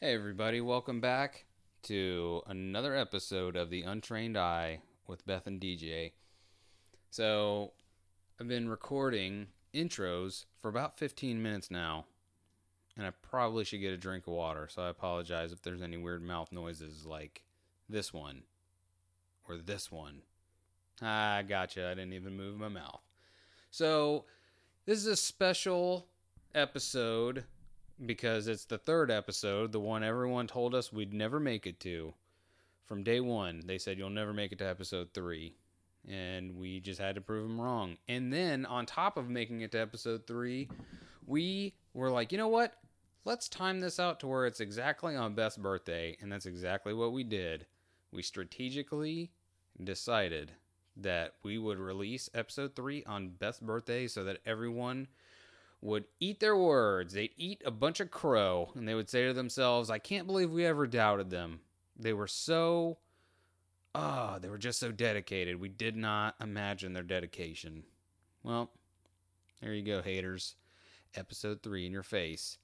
Hey, everybody, welcome back to another episode of The Untrained Eye with Beth and DJ. So, I've been recording intros for about 15 minutes now, and I probably should get a drink of water, so I apologize if there's any weird mouth noises like this one or this one. Ah, gotcha, I didn't even move my mouth. So, this is a special episode because it's the third episode, the one everyone told us we'd never make it to. From day one, they said you'll never make it to episode three. And we just had to prove them wrong. And then, on top of making it to episode three, we were like, you know what? Let's time this out to where it's exactly on Beth's birthday. And that's exactly what we did. We strategically decided that we would release episode three on Beth's birthday so that everyone would eat their words. They'd eat a bunch of crow and they would say to themselves, I can't believe we ever doubted them. They were so, oh, they were just so dedicated. We did not imagine their dedication. Well, there you go, haters. Episode three in your face.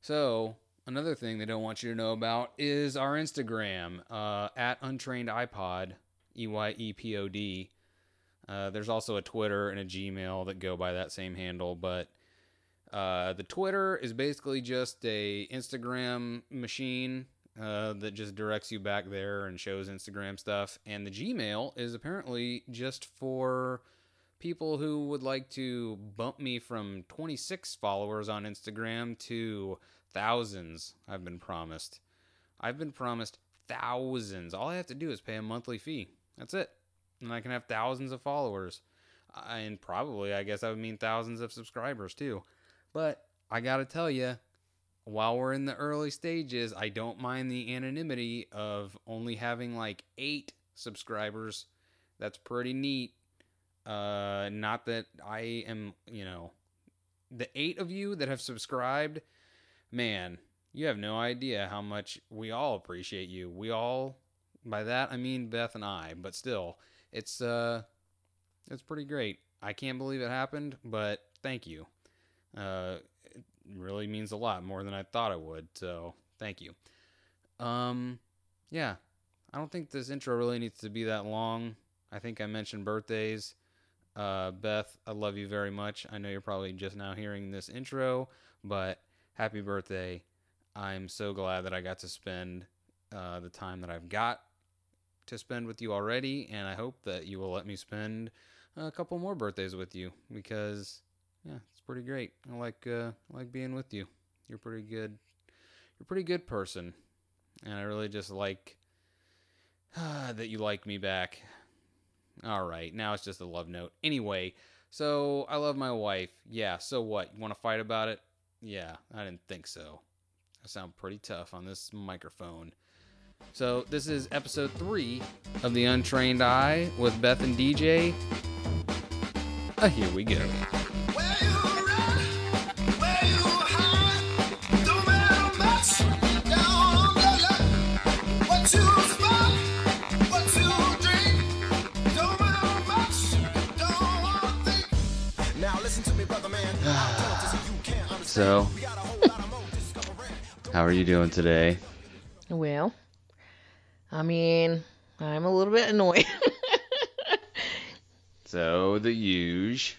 So, another thing they don't want you to know about is our Instagram uh, at Untrained EyePod, E Y E P O D. Uh, there's also a Twitter and a Gmail that go by that same handle, but uh, the Twitter is basically just a Instagram machine uh, that just directs you back there and shows Instagram stuff, and the Gmail is apparently just for people who would like to bump me from 26 followers on Instagram to thousands. I've been promised. I've been promised thousands. All I have to do is pay a monthly fee. That's it, and I can have thousands of followers, and probably I guess that would mean thousands of subscribers too. But I got to tell you, while we're in the early stages, I don't mind the anonymity of only having like eight subscribers. That's pretty neat. Uh, not that I am, you know, the eight of you that have subscribed, man, you have no idea how much we all appreciate you. We all, by that I mean Beth and I, but still, it's uh, it's pretty great. I can't believe it happened, but thank you. Uh, it really means a lot more than I thought it would. So thank you. Um, yeah, I don't think this intro really needs to be that long. I think I mentioned birthdays. Uh, Beth, I love you very much. I know you're probably just now hearing this intro, but happy birthday. I'm so glad that I got to spend uh, the time that I've got to spend with you already, and I hope that you will let me spend a couple more birthdays with you because yeah, pretty great. I like uh, I like being with you. You're pretty good. You're a pretty good person, and I really just like uh, that you like me back. All right, now it's just a love note. Anyway, so I love my wife. Yeah, so what? You want to fight about it? Yeah, I didn't think so. I sound pretty tough on this microphone. So, this is episode three of The Untrained Eye with Beth and DJ. Uh, here we go. So, how are you doing today? Well, I mean, I'm a little bit annoyed. So, the huge.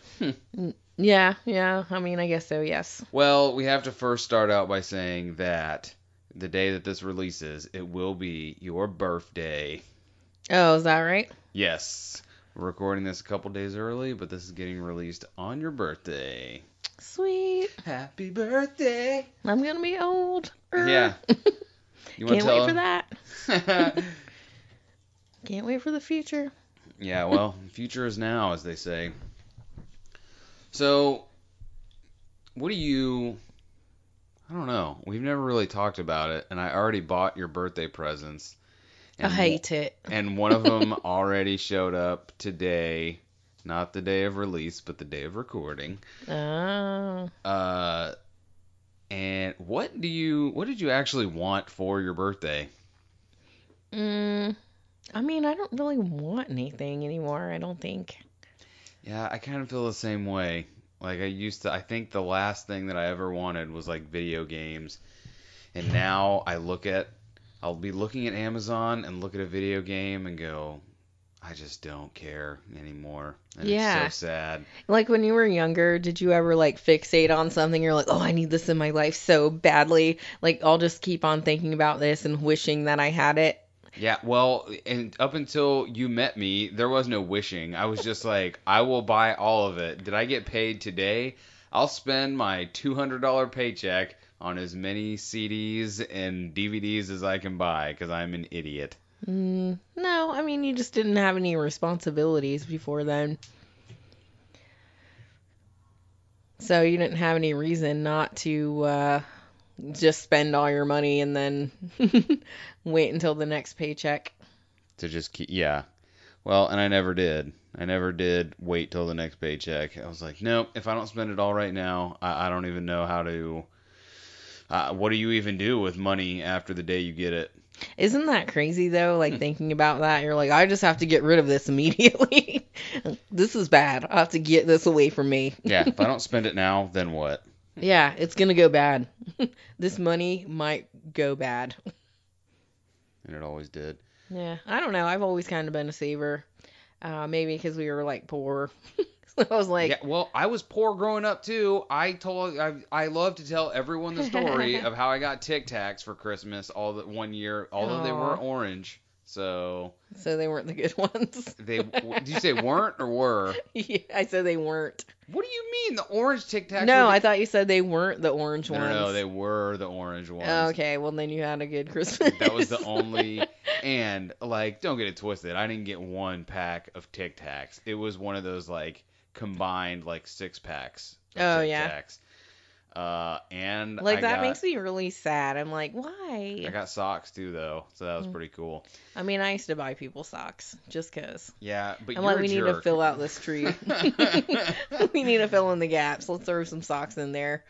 yeah, yeah. I mean, I guess so. Yes. Well, we have to first start out by saying that the day that this releases, it will be your birthday. Oh, is that right? Yes. We're recording this a couple days early, but this is getting released on your birthday. Sweet. Happy birthday. I'm gonna be old. Yeah. You Can't wait tell for that. that? Can't wait for the future. yeah, well, future is now, as they say. So, what do you. I don't know. We've never really talked about it, and I already bought your birthday presents. I hate it. and one of them already showed up today not the day of release but the day of recording Oh. uh and what do you what did you actually want for your birthday Mm, I mean, I don't really want anything anymore. I don't think. yeah i kind of feel the same way like i used to i think the last thing that i ever wanted was like video games And now I look at, I'll be looking at Amazon and look at a video game and go, I just don't care anymore. And Yeah. it's so sad. Like when you were younger, did you ever like fixate on something? You're like, oh, I need this in my life so badly. Like, I'll just keep on thinking about this and wishing that I had it. Yeah, well, and up until you met me, there was no wishing. I was just like, I will buy all of it. Did I get paid today? I'll spend my $200 paycheck on as many CDs and DVDs as I can buy because I'm an idiot. Mm, no, I mean, you just didn't have any responsibilities before then. So you didn't have any reason not to uh, just spend all your money and then wait until the next paycheck. To just keep, yeah. Well, and I never did. I never did wait till the next paycheck. I was like, nope, if I don't spend it all right now, I, I don't even know how to. Uh, what do you even do with money after the day you get it? Isn't that crazy though? Hmm. Like thinking about that, you're like, I just have to get rid of this immediately. this is bad. I have to get this away from me. Yeah, if I don't spend it now, then what? Yeah, it's gonna go bad. this money might go bad. And it always did. Yeah, I don't know. I've always kind of been a saver. Uh, maybe because we were like poor. I was like, yeah, well, I was poor growing up too. I told I I love to tell everyone the story of how I got Tic Tacs for Christmas all the one year, although they were orange. So so they weren't the good ones. they did you say weren't or were? yeah, I said they weren't. What do you mean the orange Tic Tacs? no, were I thought you said they weren't the orange no, ones. no, no, they were the orange ones. Okay, well then you had a good Christmas. That was the only. And like, don't get it twisted. I didn't get one pack of Tic Tacs. It was one of those like combined like six packs. Of Oh, Tic yeah. Tacs. Uh, and like I that got, makes me really sad. I'm like, why? I got socks too though, so that was Mm. pretty cool. I mean, I used to buy people socks just cause. Yeah, but I'm like, we need to fill out this tree. we need to fill in the gaps. Let's throw some socks in there.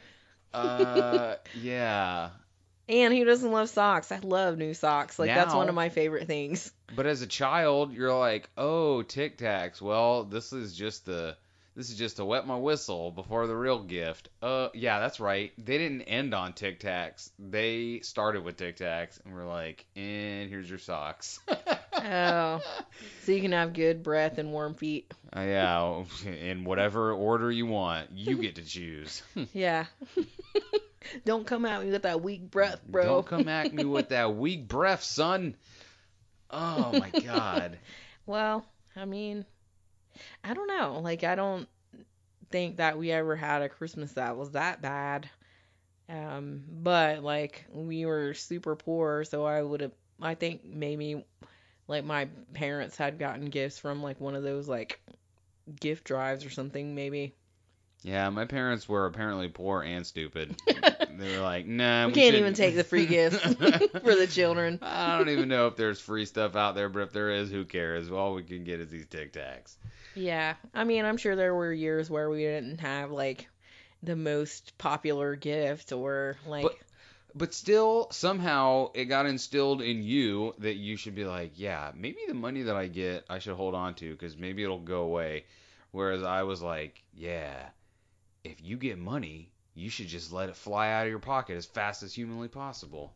uh, yeah. And who doesn't love socks? I love new socks. Like that's one of my favorite things. But as a child, you're like, oh, Tic Tacs. Well, this is just the. This is just to wet my whistle before the real gift. Uh, yeah, that's right. They didn't end on Tic Tacs. They started with Tic Tacs, and we're like, and here's your socks. Oh. So you can have good breath and warm feet. Uh, yeah, in whatever order you want, you get to choose. Yeah. Don't come at me with that weak breath, bro. Don't come at me with that weak breath, son. Oh my god. Well, I mean, I don't know. Like, I don't think that we ever had a Christmas that was that bad. Um, but like, we were super poor, so I would have. I think maybe like my parents had gotten gifts from like one of those like gift drives or something, maybe. Yeah, my parents were apparently poor and stupid. They were like, nah, we we, can't shouldn't- even take the free gifts for the children. I don't even know if there's free stuff out there, but if there is, who cares? All we can get is these Tic Tacs. Yeah, I mean, I'm sure there were years where we didn't have like the most popular gift or like. But- But still, somehow it got instilled in you that you should be like, yeah, maybe the money that I get, I should hold on to because maybe it'll go away. Whereas I was like, yeah, if you get money, you should just let it fly out of your pocket as fast as humanly possible.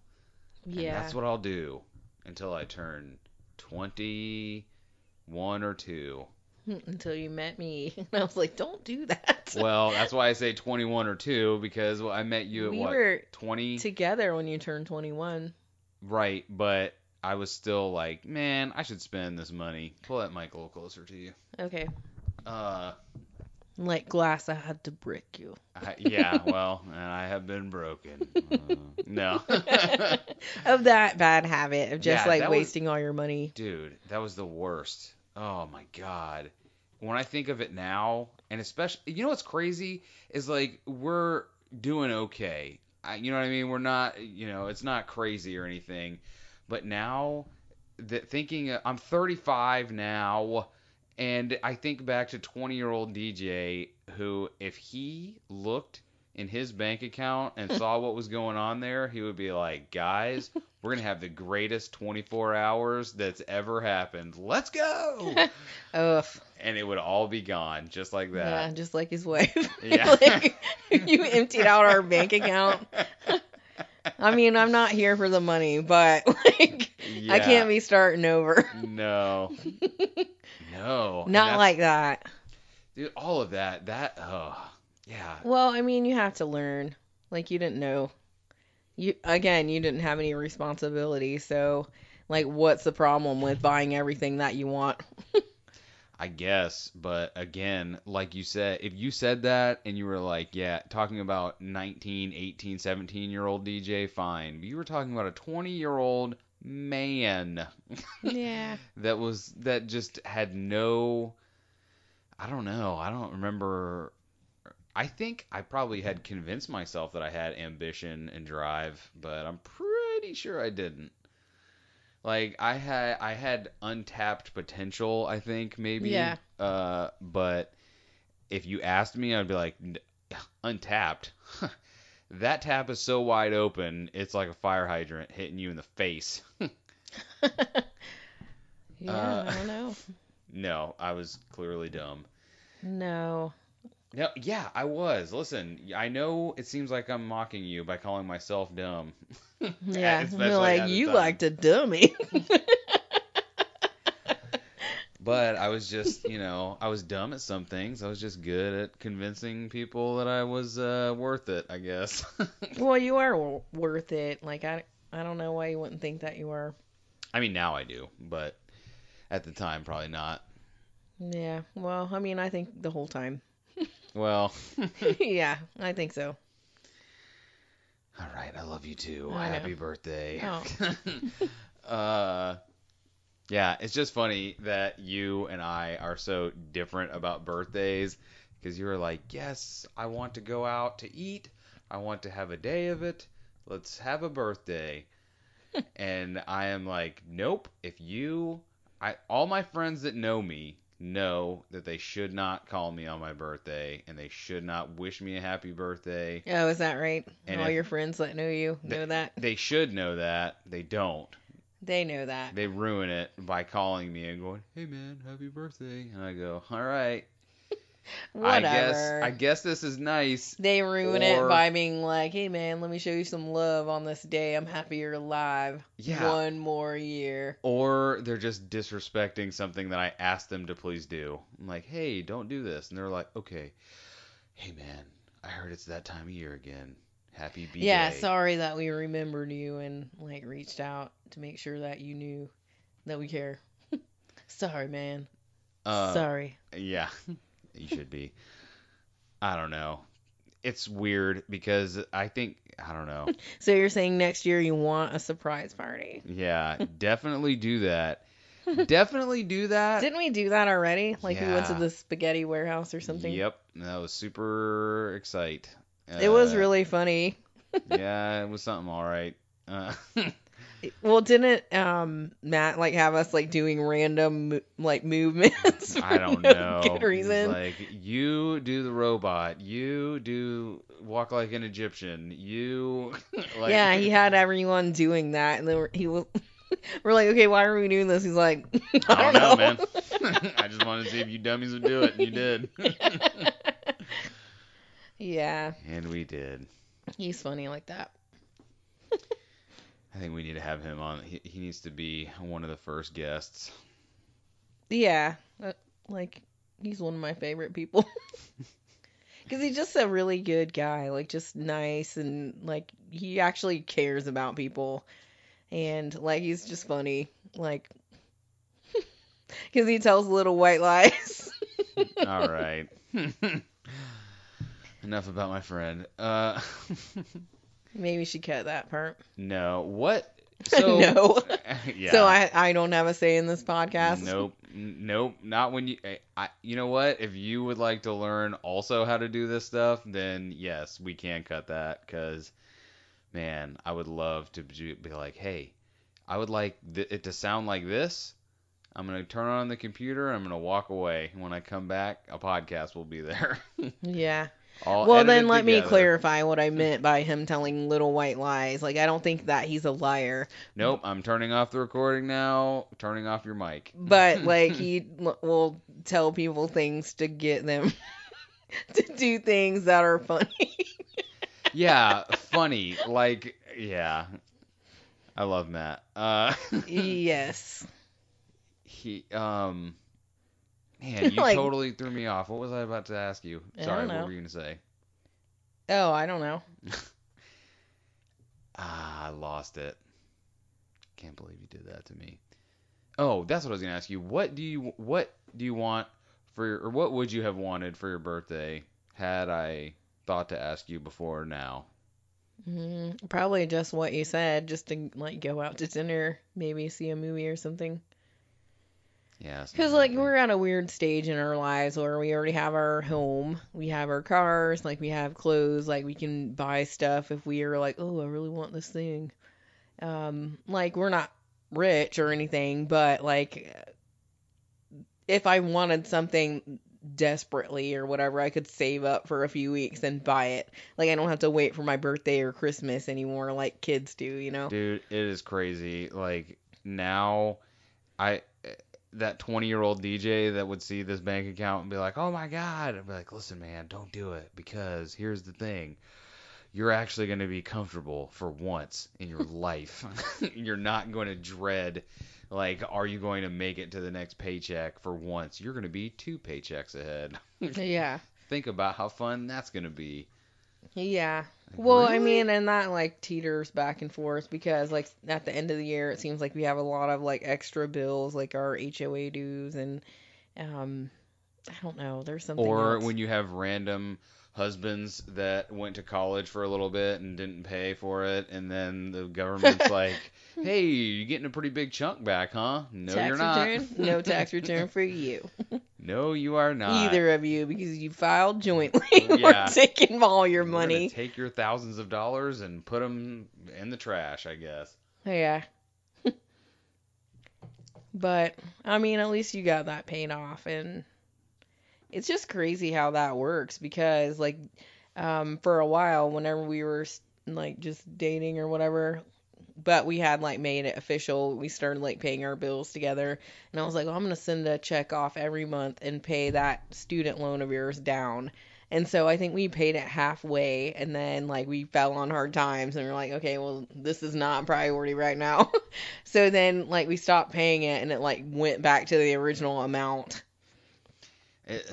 And yeah. that's what I'll do until I turn 21 or 2. until you met me. And I was like, don't do that. Well, that's why I say 21 or 2 because well, I met you at we what? were 20? together when you turned 21. Right, but I was still like, man, I should spend this money. Pull that mic a little closer to you. Okay. Uh, Like glass, I had to brick you. I, yeah, well, and I have been broken. Uh, no. of that bad habit of just Yeah, like that was- wasting all your money. Dude, that was the worst. Oh my god. When I think of it now, and especially, you know what's crazy is like we're doing okay. I, you know what I mean? We're not, you know, it's not crazy or anything. But now, that thinking, uh, I'm 35 now, and I think back to 20 year old DJ who, if he looked in his bank account and saw what was going on there, he would be like, guys, we're going to have the greatest 24 hours that's ever happened. Let's go. Ugh. and it would all be gone just like that. Yeah, just like his wife. Yeah. like, you emptied out our bank account. I mean, I'm not here for the money, but like I can't be starting over. No. No. Not like that. dude. All of that. That. Oh. Yeah. Well, I mean, you have to learn. Like you didn't know. You again, you didn't have any responsibility, so like what's the problem with buying everything that you want? I guess, but again, like you said, if you said that and you were like, yeah, talking about 19, 18, 17 year old DJ, fine. You were talking about a 20 year old man Yeah. that was that just had no I don't know. I don't remember I think I probably had convinced myself that I had ambition and drive, but I'm pretty sure I didn't. Like I had I had untapped potential, I think maybe. Yeah. Uh but if you asked me, I'd be like untapped. that tap is so wide open, it's like a fire hydrant hitting you in the face. Yeah, Uh, I don't know. no, I was clearly dumb. No. No, yeah, I was. Listen, I know it seems like I'm mocking you by calling myself dumb. Yeah. You're like you time. like to dummy. But I was just, you know, I was dumb at some things. I was just good at convincing people that I was uh, worth it, I guess. well, you are w- worth it. Like I I don't know why you wouldn't think that you were. I mean, now I do, but at the time, probably not. Yeah. Well, I mean, I think the whole time. Well, yeah, I think so. all right, I love you too. I. Happy birthday. Oh. uh, yeah, it's just funny that you and I are so different about birthdays because you were like, yes, I want to go out to eat. I want to have a day of it. Let's have a birthday. and I am like, nope. If you, I, all my friends that know me know that they should not call me on my birthday and they should not wish me a happy birthday. Oh, is that right? And All your friends that know you know that. They should know that. They don't. They know that. they ruin it by calling me and going, "Hey man, happy birthday," and I go, "All right, Whatever. I guess I guess this is nice." They ruin Or- it by being like, "Hey man, let me show you some love on this day. I'm happy you're alive. Yeah. One more year." Or they're just disrespecting something that I asked them to please do. I'm like, "Hey, don't do this," and they're like, "Okay." Hey man, I heard it's that time of year again. Happy B Yeah, sorry that we remembered you and like reached out to make sure that you knew that we care. sorry, man. Uh, sorry. Yeah, you should be. I don't know. It's weird because I think I don't know. So you're saying next year you want a surprise party? Yeah, definitely do that. Definitely do that. Didn't we do that already? Like we went to the spaghetti warehouse or something? Yep, that was super excite. It was Uh, really funny. yeah, it was something all right. Uh, Well, didn't um Matt like have us like doing random like movements? I don't no know. Good reason. Like you do the robot, you do walk like an Egyptian, you. like, yeah, he had everyone doing that, and then he was. We're like, okay, why are we doing this? He's like, I I don't, don't know, know, man. I just wanted to see if you dummies would do it, and you did. yeah, and we did. he's funny like that. I think we need to have him on. He, he needs to be one of the first guests. Yeah, uh, like he's one of my favorite people. Because he's just a really good guy, like just nice and like he actually cares about people, and like he's just funny, like because he tells little white lies. All right. Enough about my friend. Uh, Maybe she cut that part. no. What? So No. yeah. So I I don't have a say in this podcast. Nope. Nope. Not when you. I. You know what? If you would like to learn also how to do this stuff, then yes, we can cut that. Cause, man, I would love to be like, hey, I would like th- it to sound like this. I'm gonna turn on the computer. I'm gonna walk away. When I come back, a podcast will be there. Yeah. All Well, then let me clarify what I meant by him telling little white lies. Like I don't think that he's a liar, Nope, I'm turning off the recording now. Turning off your mic. but like he l- will tell people things to get them to do things that are funny. yeah, funny. Like yeah. I love Matt. Uh, yes. he um, man, you Like- totally threw me off. What was I about to ask you? Sorry, what were you gonna say? Oh, I don't know. Ah, I lost it. Can't believe you did that to me. Oh, that's what I was gonna ask you. What do you what do you want for your, or what would you have wanted for your birthday had I thought to ask you before now? Mm, probably just what you said, just to like go out to dinner, maybe see a movie or something. Yeah, Because like we're at a weird stage in our lives where we already have our home, we have our cars, like we have clothes, like we can buy stuff if we are like, oh, I really want this thing. Um, like we're not rich or anything, but like if I wanted something desperately or whatever, I could save up for a few weeks and buy it. Like I don't have to wait for my birthday or Christmas anymore like kids do, you know? Dude, it is crazy. Like now, I that 20 year old DJ that would see this bank account and be like, "Oh my god," I'd be like, "Listen, man, don't do it because here's the thing." You're actually going to be comfortable for once in your life. You're not going to dread like are you going to make it to the next paycheck for once. You're going to be two paychecks ahead. Yeah. Think about how fun that's going to be. Yeah. Well, I mean, and that like teeters back and forth because like at the end of the year, it seems like we have a lot of like extra bills, like our HOA dues and um, I don't know. There's something. Or else. when you have random husbands that went to college for a little bit and didn't pay for it, and then the government's like, "Hey, you're getting a pretty big chunk back, huh?" No, tax you're not. return, no tax return for you, No, you are not. either of you, because you filed jointly. Yeah. We're taking all your We're money. Take your thousands of dollars and put them in the trash, I guess. Yeah. but I mean, at least you got that paid off, and it's just crazy how that works because, like, um, for a while, whenever we were like just dating or whatever, but we had like made it official. We started like paying our bills together, and I was like, well, I'm gonna send a check off every month and pay that student loan of yours down. And so I think we paid it halfway, and then like we fell on hard times, and we're like, okay, well, this is not priority right now. so then like we stopped paying it, and it like went back to the original amount. It,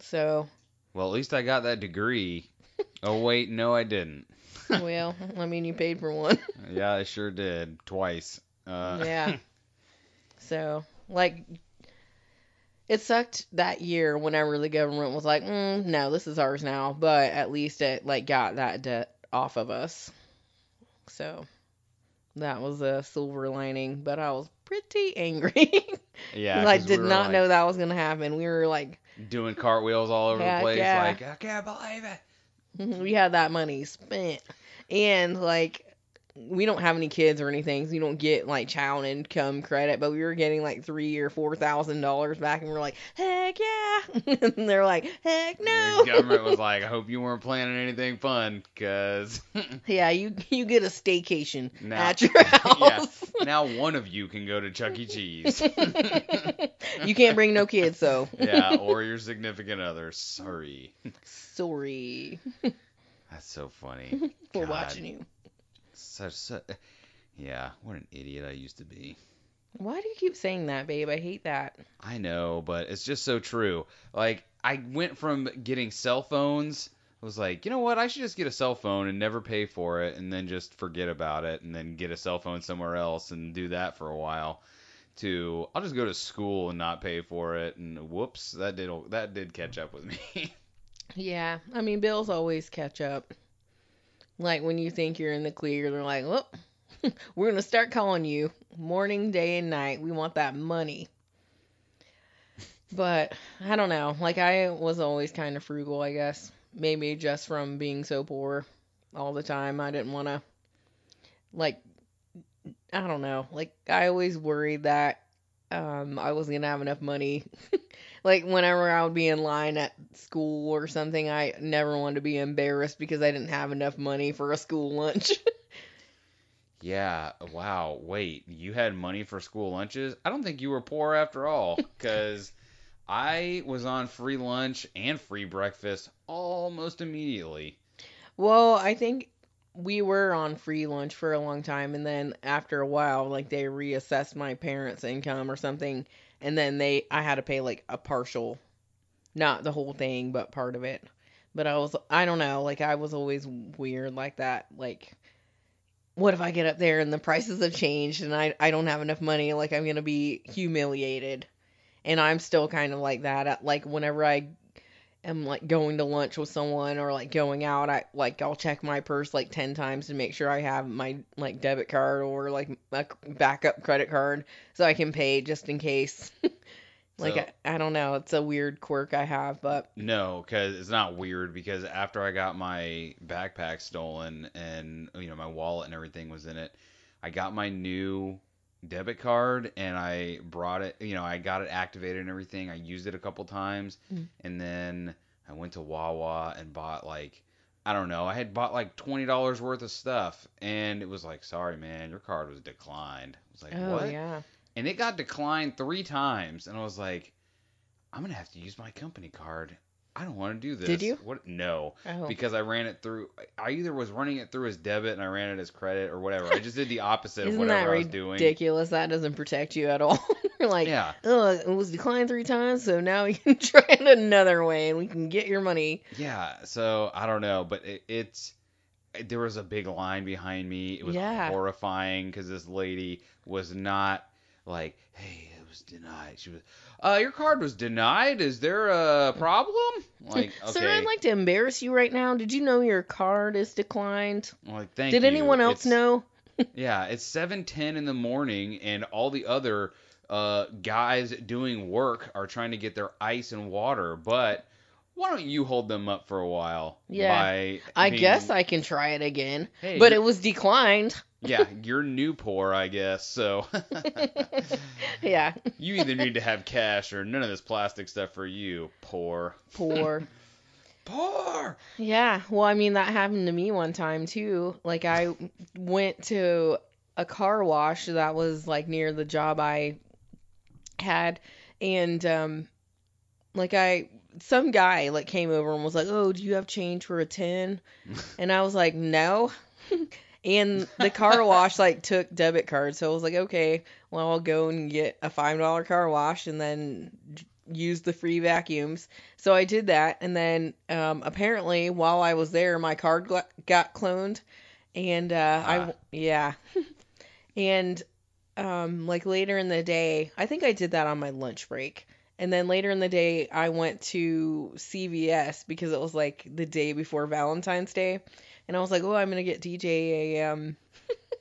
So well, at least I got that degree. oh wait, no, I didn't. well, I mean, you paid for one. Yeah, I sure did twice. Uh, yeah. So like. It sucked that year whenever the government was like, mm, "No, this is ours now," but at least it like got that debt off of us. So that was a silver lining, but I was pretty angry. yeah. like did we not like, know that was gonna happen. We were like, doing cartwheels all over the place. yeah. Like I can't believe it. we had that money spent, and like we don't have any kids or anything, so you don't get like child income credit. But we were getting like three or four thousand dollars back, and we are like, heck yeah! and they're like, heck no! The government was like, I hope you weren't planning anything fun, cause yeah, you you get a staycation Now- at your yeah, house. now one of you can go to Chuck E. Cheese. you can't bring no kids, so yeah, or your significant other. Sorry. sorry That's so funny. for God. watching you. Such, eh, such, yeah, what an idiot I used to be. Why do you keep saying that, babe? I hate that. I know, but it's just so true. Like, I went from getting cell phones. I was like, you know what? I should just get a cell phone and never pay for it, and then just forget about it, and then get a cell phone somewhere else and do that for a while. To I'll just go to school and not pay for it, and whoops, that did that did catch up with me. Yeah, I mean, bills always catch up. Like when you think you're in the clear, they're like, "Well, we're gonna start calling you morning, day, and night. We want that money." But I don't know. Like I was always kind of frugal, I guess. Maybe just from being so poor all the time. I didn't want to like I don't know. Like I always worried that um I wasn't going to have enough money. like whenever I would be in line at school or something, I never wanted to be embarrassed because I didn't have enough money for a school lunch. yeah, wow. Wait, you had money for school lunches? I don't think you were poor after all, because I was on free lunch and free breakfast almost immediately. well, I think we were on free lunch for a long time and then after a while like they reassessed my parents' income or something and then they I had to pay like a partial not the whole thing but part of it. But I was I don't know, like I was always weird like that. Like what if I get up there and the prices have changed and I I don't have enough money like I'm going to be humiliated. And I'm still kind of like that. Like whenever I am like going to lunch with someone or like going out, I like I'll check my purse like 10 times to make sure I have my like debit card or like a backup credit card so I can pay just in case. like So- I, I don't know, it's a weird quirk I have, but No, because it's not weird. Because after I got my backpack stolen and you know my wallet and everything was in it, I got my new debit card and I brought it. You know, I got it activated and everything. I used it a couple times, Mm. and then I went to Wawa and bought like I don't know. I had bought like twenty dollars worth of stuff, and it was like, sorry, man, your card was declined. I was like, oh what? yeah. and it got declined three times and i was like i'm gonna have to use my company card i don't want to do this Did you? what no Oh. because i ran it through i either was running it through as debit and i ran it as credit or whatever i just did the opposite of whatever i was doing ridiculous? That doesn't protect you at all. You're like, yeah oh, it was declined three times, so now we can try it another way and we can get your money. yeah so i don't know but it, it's there was a big line behind me it was Yeah. horrifying because this lady was not like hey was denied she was uh your card was denied is there a problem like okay Sir, I'd like to embarrass you right now. Did you know your card is declined? Like, thank Did you. anyone else It's- know? Yeah, it's seven ten in the morning, and all the other uh, guys doing work are trying to get their ice and water. But why don't you hold them up for a while? Yeah. I being- guess I can try it again. Hey, but it was declined. Yeah, you're new poor, I guess. So yeah, you either need to have cash or none of this plastic stuff for you, poor. poor. Poor. Yeah, well, I mean, that happened to me one time too. Like, I went to a car wash that was like near the job I had, and um, like I, some guy like came over and was like, "Oh, do you have change for a 10? And I was like, "No." And the car wash like took debit cards, so I was like, "Okay, well, I'll go and get a five dollar car wash and then use the free vacuums." So I did that, and then um, apparently while I was there, my card gl- got cloned, and uh, Ah. I yeah, and um, like later in the day, I think I did that on my lunch break. And then later in the day, I went to CVS because it was like the day before Valentine's Day, and I was like, "Oh, I'm gonna get DJ a um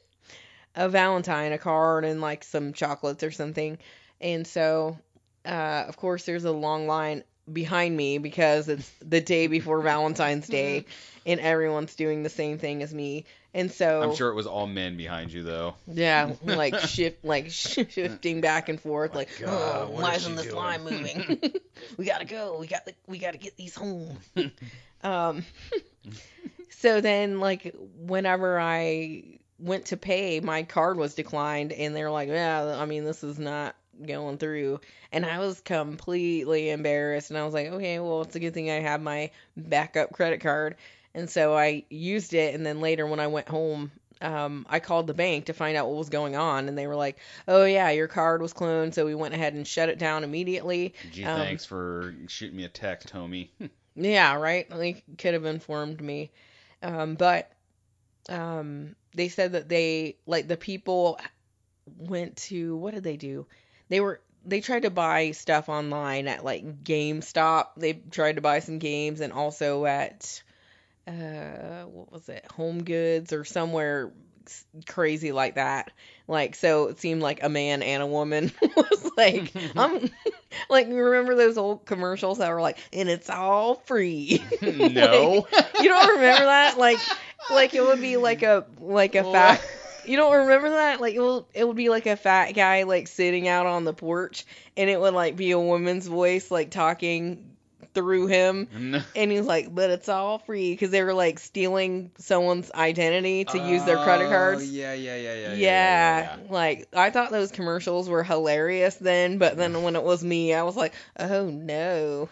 a Valentine, a card, and like some chocolates or something." And so, uh, of course, there's a long line behind me because it's the day before Valentine's Day, and everyone's doing the same thing as me. And so, I'm sure it was all men behind you though. yeah, like shift, like shifting back and forth, like, God, oh, why is isn't this doing?" line moving? we gotta go. We got, we gotta get these home. um, so then, like, whenever I went to pay, my card was declined, and they're like, yeah, I mean, this is not going through, and I was completely embarrassed, and I was like, okay, well, it's a good thing I have my backup credit card. And so I used it, and then later when I went home, um, I called the bank to find out what was going on, and they were like, "Oh yeah, your card was cloned." So we went ahead and shut it down immediately. Gee, Um, thanks for shooting me a text, homie. Yeah, right. They could have informed me, um, but um, they said that they like the people went to what did they do? They were they tried to buy stuff online at like GameStop. They tried to buy some games and also at uh what was it? Home Goods or somewhere crazy like that. Like so it seemed like a man and a woman was like I'm like you remember those old commercials that were like and it's all free. no. you don't remember that? Like like it would be like a like a fat you don't remember that? Like it will it would be like a fat guy like sitting out on the porch and it would like be a woman's voice like talking through him No. and he's like but it's all free because they were like stealing someone's identity to use their credit Oh, cards Yeah, yeah, yeah, yeah. yeah, yeah, yeah. like I thought those commercials were hilarious then, but then when it was me, I was like, "Oh no."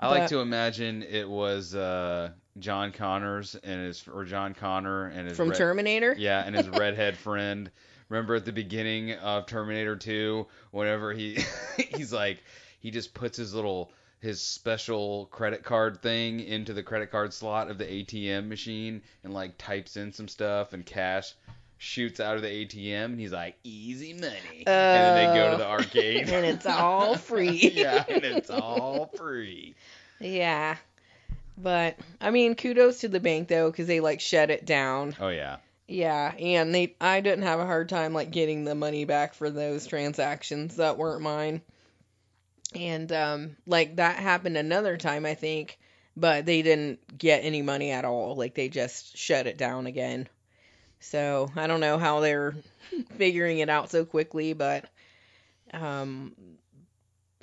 I like to imagine it was uh John Connors and his or John Connor and his From red- Terminator? Yeah, and his redhead friend. Remember at the beginning of Terminator 2, whenever he he's like he just puts his little his special credit card thing into the credit card slot of the ATM machine and like types in some stuff and cash shoots out of the ATM and he's like easy money. and then they go to the Oh. arcade and it's all free. yeah, and it's all free. Yeah. But I mean, kudos to the bank though, because they like shut it down. Oh yeah. Yeah, and they I didn't have a hard time like getting the money back for those transactions that weren't mine. And um like that happened another time I think, but they didn't get any money at all. Like they just shut it down again. So, I don't know how they're figuring it out so quickly, but um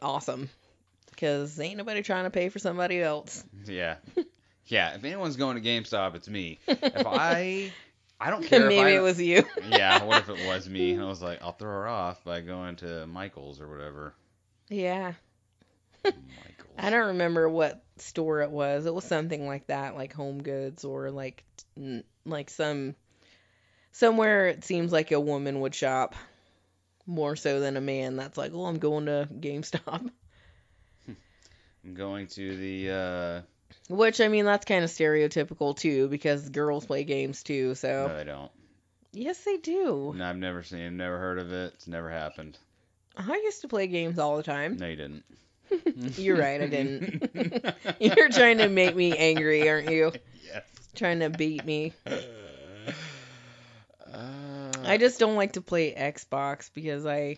awesome. Cuz ain't nobody trying to pay for somebody else. Yeah. Yeah, if anyone's going to GameStop, it's me. If I I don't care Maybe if I it was you. Yeah, what if it was me? And I was like, I'll throw her off by going to Michael's or whatever. Yeah. Michael's. I don't remember what store it was. It was something like that, like Home Goods or like like some somewhere it seems like a woman would shop more so than a man. That's like, "Oh, I'm going to GameStop." I'm going to the uh Which I mean, that's kind of stereotypical too because girls play games too. So, no they don't. yes, they do. No, I've never seen never heard of it. It's never happened. I used to play games all the time. No you didn't. You're right, I didn't. You're trying to make me angry, aren't you? yes. Trying to beat me. Uh, I just don't like to play Xbox because I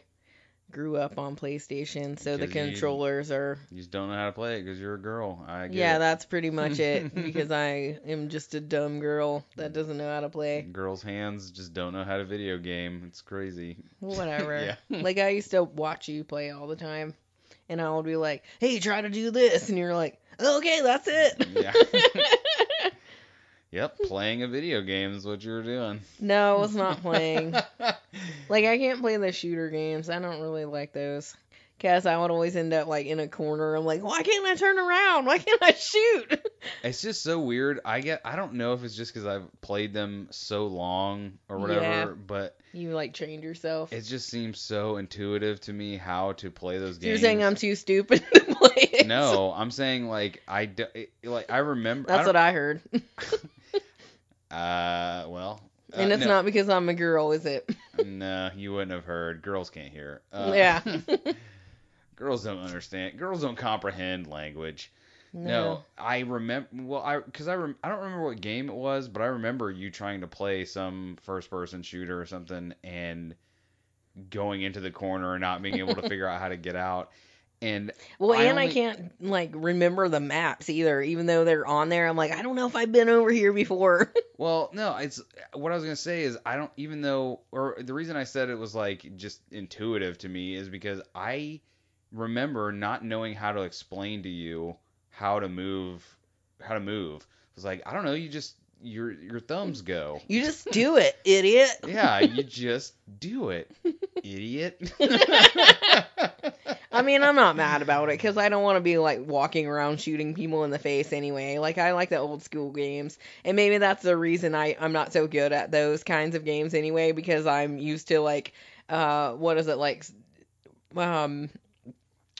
grew up on PlayStation, so the Because you- controllers are you just don't know how to play it because you're a girl. I get Yeah, it. that's pretty much it because I am just a dumb girl that doesn't know how to play. Girls' hands just don't know how to video game. It's crazy. Whatever. Yeah. Like I used to watch you play all the time and I would be like, "Hey, try to do this." And you're like, "Okay, that's it." Yeah. Yep, playing a video game is what you were doing. no, I was not playing. Like I can't play the shooter games. I don't really like those. Cause I would always end up like in a corner. I'm like, why can't I turn around? Why can't I shoot? It's just so weird. I get. I don't know if it's just because I've played them so long or whatever, Yeah. but You like trained yourself. it just seems so intuitive to me how to play those games. you're saying I'm too stupid to play it? No, I'm saying like I do, like I remember. That's I what I heard. Uh, well. uh, and it's no, not because I'm a girl, is it? No, you wouldn't have heard. Girls can't hear. Uh, yeah. girls don't understand. Girls don't comprehend language. No, I remember. Well, I because I rem, I don't remember what game it was, but I remember you trying to play some first-person shooter or something and going into the corner and not being able to figure out how to get out. And Well, I and I can't like remember the maps either, even though they're on there. I'm like, I don't know if I've been over here before. well, no, it's what I was gonna say is I don't even though or the reason I said it was like just intuitive to me is because I remember not knowing how to explain to you how to move how to move. It was like I don't know, you just your your thumbs go. you just do it, idiot. Yeah, you just do it, idiot. I mean, I'm not mad about it because I don't want to be like walking around shooting people in the face anyway. Like, I like the old school games, and maybe that's the reason I I'm not so good at those kinds of games anyway because I'm used to like, uh, what is it like, um.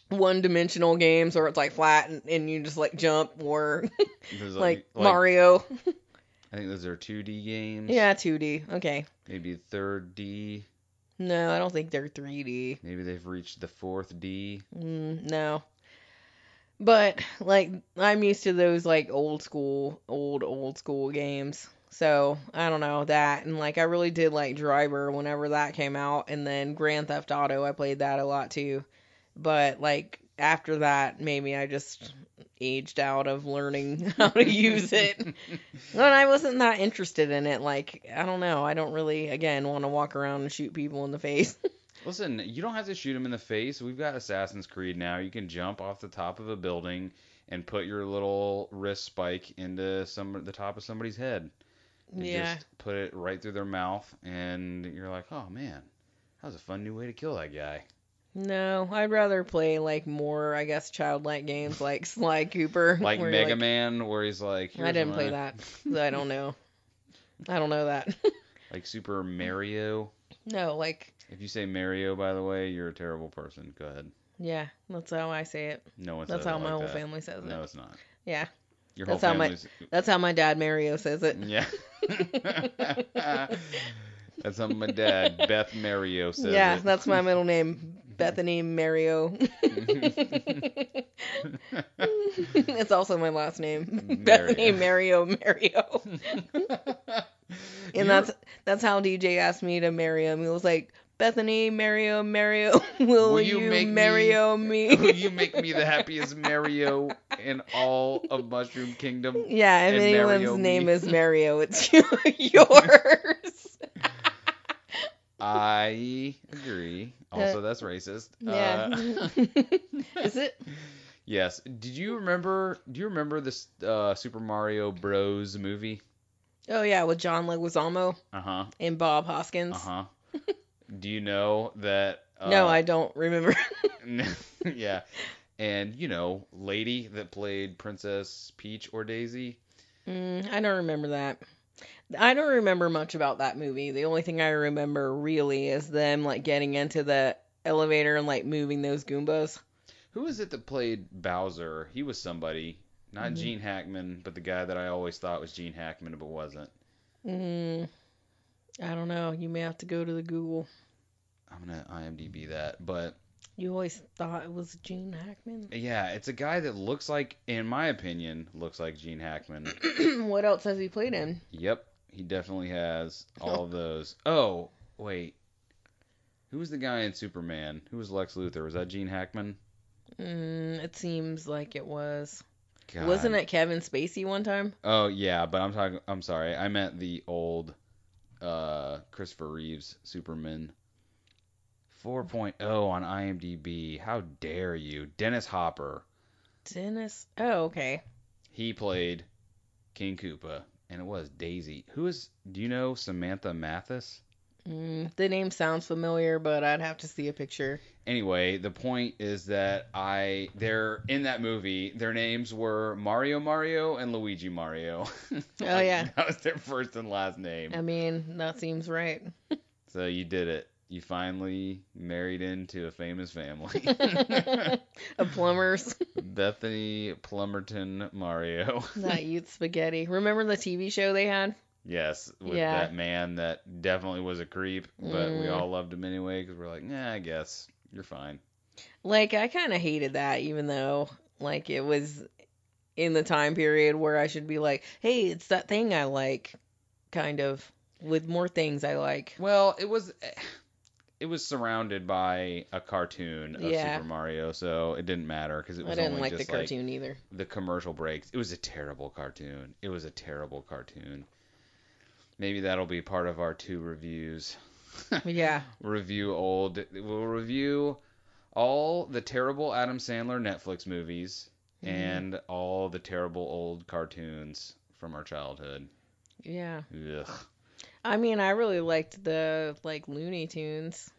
One dimensional games where it's like flat and, and you just like jump or There's like Mario. I think those are 2D games. Yeah, 2D. Okay. Maybe third D. No, I don't think they're 3D. Maybe they've reached the fourth D. Mm, no. But like I'm used to those like old school, old old school games. So I don't know that, and like I really did like Driver whenever that came out, and then Grand Theft Auto I played that a lot too. But like after that, maybe I just aged out of learning how to use it. When I wasn't that interested in it, like I don't know, I don't really again want to walk around and shoot people in the face. Listen, you don't have to shoot him in the face. We've got Assassin's Creed now. You can jump off the top of a building and put your little wrist spike into some the top of somebody's head. And yeah. Just put it right through their mouth, and you're like, oh man, that was a fun new way to kill that guy. No, I'd rather play like more, I guess, childlike games like Sly Cooper. Like Mega like- Man, where he's like, I didn't play that. I don't know. I don't know that. Like Super Mario. no, like If you say Mario, by the way, you're a terrible person. Go ahead. yeah, that's how I say it. No one That's how my like whole that. family says it. No, it's not. Yeah, Your That's whole how my- that's how my dad Mario says it. Yeah. That's how my dad, Beth Mario, says it. yeah, it. that's my middle name, Bethany Mario. it's also my last name, Bethany Mario Mario. And that's that's how DJ asked me to marry him. He was like, Bethany, Mario, Mario, will, Will you you, make me- Mario me? Will you make me the happiest Mario in all of Mushroom Kingdom? yeah, if anyone's Mario name me? is Mario, it's yours. I agree. Also, that's racist. yeah. Uh, is it? yes. Did you remember? Do you remember this uh, Super Mario Bros. movie? Oh yeah, with John Leguizamo Uh huh. and Bob Hoskins. Uh huh. Do you know that? Uh, no, I don't remember. yeah. And you know, lady that played Princess Peach or Daisy. Mm, I don't remember that. I don't remember much about that movie. The only thing I remember really is them like getting into the elevator and like moving those Goombas. Who is it that played Bowser? He was somebody, not Mhm. Gene Hackman, but the guy that I always thought was Gene Hackman, but wasn't. Mm, I don't know. You may have to go to the Google. I'm gonna IMDb that, but You always thought it was Gene Hackman. yeah, it's a guy that looks like, in my opinion, looks like Gene Hackman. what else has he played in? Yep, he definitely has all of those. Oh, wait. Who was the guy in Superman? Who was Lex Luthor? Was that Gene Hackman? Mm, it seems like it was. God. Wasn't it Kevin Spacey one time? Oh yeah, but I'm talking. I'm sorry. I meant the old uh, Christopher Reeves Superman. 4.0 on IMDb. How dare you, Dennis Hopper? Dennis. Oh, okay. He played King Koopa, and it was Daisy. Who is? Do you know Samantha Mathis? Mm, the name sounds familiar, but I'd have to see a picture. Anyway, the point is that I they're in that movie. Their names were Mario Mario and Luigi Mario. Oh, yeah. that was their first and last name. I mean, that seems right. So you did it. You finally married into a famous family. of plumbers Bethany Plummerton Mario. that eat spaghetti. Remember the TV show they had? yes, with Yeah. that man that definitely was a creep, but we Mm. all loved him anyway because we're like, nah, I guess you're fine. Like, I kind of hated that, even though, like, it was in the time period where I should be like, hey, it's that thing I like, kind of, with more things I like. Well, it was. It was surrounded by a cartoon of Yeah. Super Mario, so it didn't matter because it I was didn't only like the just cartoon either. the commercial breaks. It was a terrible cartoon. It was a terrible cartoon. Maybe that'll be part of our two reviews. Yeah. review old. We'll review all the terrible Adam Sandler Netflix movies Mhm. and all the terrible old cartoons from our childhood. Yeah. Ugh. I mean, I really liked the like Looney Tunes.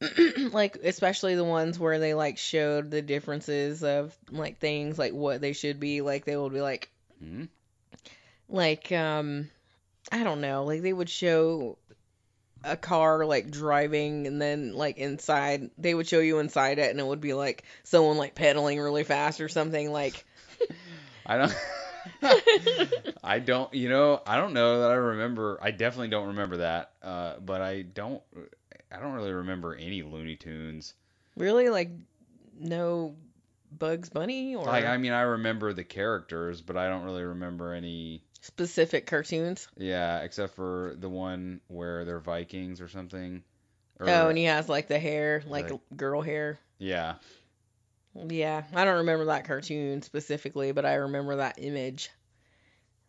like especially the ones where they like showed the differences of like things like what they should be like they would be like Hmm? like um I don't know, like they would show a car like driving and then like inside they would show you inside it and it would be like someone like pedaling really fast or something like I don't. I don't. You know, I don't know that I remember. I definitely don't remember that. Uh, but I don't. I don't really remember any Looney Tunes. really like no Bugs Bunny or Like, I mean, I remember the characters, but I don't really remember any. specific cartoons. Yeah, except for the one where they're Vikings or something. Or, Oh, and he has like the hair, like Right. girl hair. yeah. Yeah, I don't remember that cartoon specifically, but I remember that image.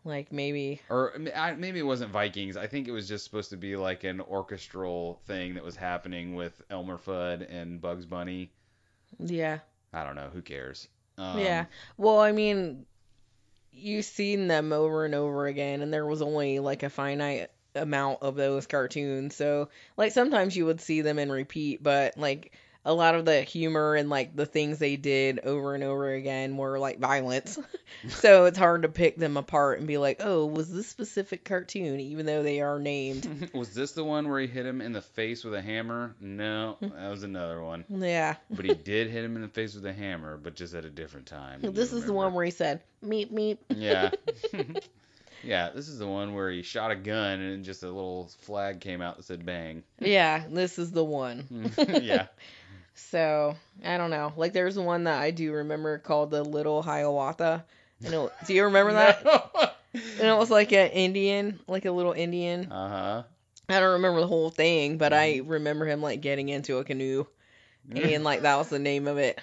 Like maybe, Or I- maybe it wasn't Vikings. I think it was just supposed to be like an orchestral thing that was happening with Elmer Fudd and Bugs Bunny. yeah, I don't know. Who cares? Um, yeah. Well, I mean, you've seen them over and over again, and there was only like a finite amount of those cartoons. So, like, sometimes you would see them in repeat, but like a lot of the humor and like the things they did over and over again were like violence. so it's hard to pick them apart and be like, "Oh, was this specific cartoon even though they are named?" was this the one where he hit him in the face with a hammer? No, hmm. that was another one. Yeah. But he did hit him in the face with a hammer, but just at a different time. This is the one where he said, "Meep meep." Yeah. yeah, this is the one where he shot a gun and just a little flag came out that said bang. Yeah, this is the one. yeah. So I don't know. Like there's one that I do remember called the Little Hiawatha. And it, do you remember that? And it was like an Indian, like a little Indian. Uh huh. I don't remember the whole thing, but I remember him like getting into a canoe, and like that was the name of it.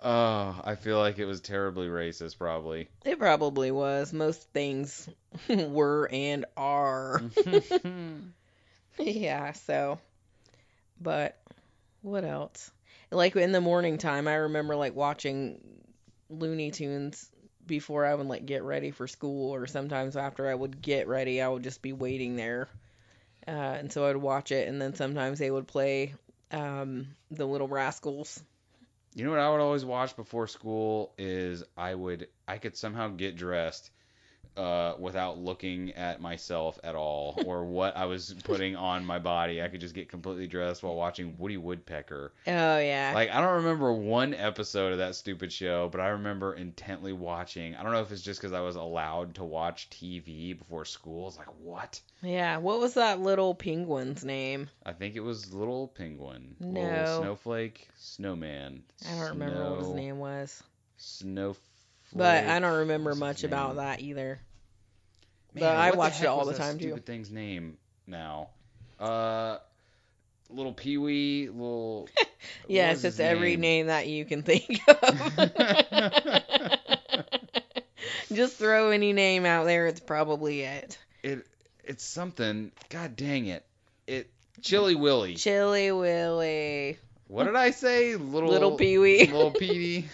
Oh, I feel like it was terribly racist, probably. It probably was. Most things were and are. yeah. So, but what else? Like in the morning time, I remember like watching Looney Tunes before I would like get ready for school, or sometimes after I would get ready, I would just be waiting there. Uh, and so I'd watch it, and then sometimes they would play um, the Little Rascals. You know what I would always watch before school is I would I could somehow get dressed uh, without looking at myself at all or what I was putting on my body. I could just get completely dressed while watching Woody Woodpecker. Oh yeah, Like I don't remember one episode of that stupid show, but I remember intently watching. I don't know if it's just because I was allowed to watch TV before school. It's like what? yeah. What was that little penguin's name? I think it was Little Penguin, No. Little Snowflake, Snowman. I don't remember what his name was, Snowflake. but I don't remember much about that either. Man, I watched it all the time, too. Stupid thing's name now. Uh, little Pee Wee, little. Yes, it's every name? name that you can think of. Just throw any name out there, it's probably it. It it's something. God dang it! It Chilly Willy. Chilly Willy. What did I say? Little Little Pee Wee. Little Petey.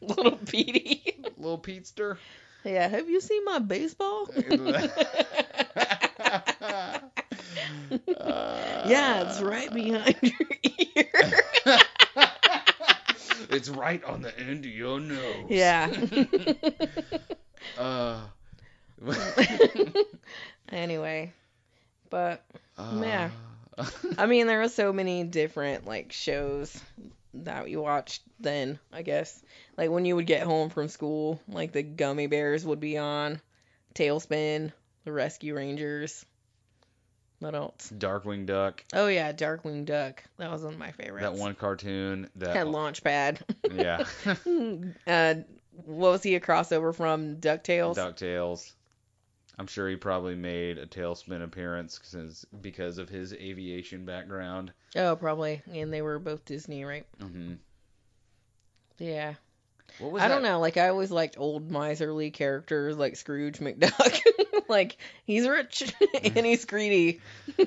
Little Petey. little Petester. Yeah, have you seen my baseball? yeah, it's right behind your ear. it's right on the end of your nose. yeah. Uh, anyway, but Yeah. uh, I mean, there were so many different like shows that we watched then. I guess like when you would get home from school, like the Gummi Bears would be on, TaleSpin, the Rescue Rangers. What else? Darkwing Duck. Oh yeah, Darkwing Duck. That was one of my favorites. That one cartoon that had Launchpad. yeah. uh, what was he a crossover from DuckTales? DuckTales. I'm sure he probably made a TaleSpin appearance since because of his aviation background. oh, probably. And they were both Disney, right? Mm-hmm. Yeah. What was I don't know. Like I always liked old miserly characters like Scrooge McDuck. like he's rich and he's greedy.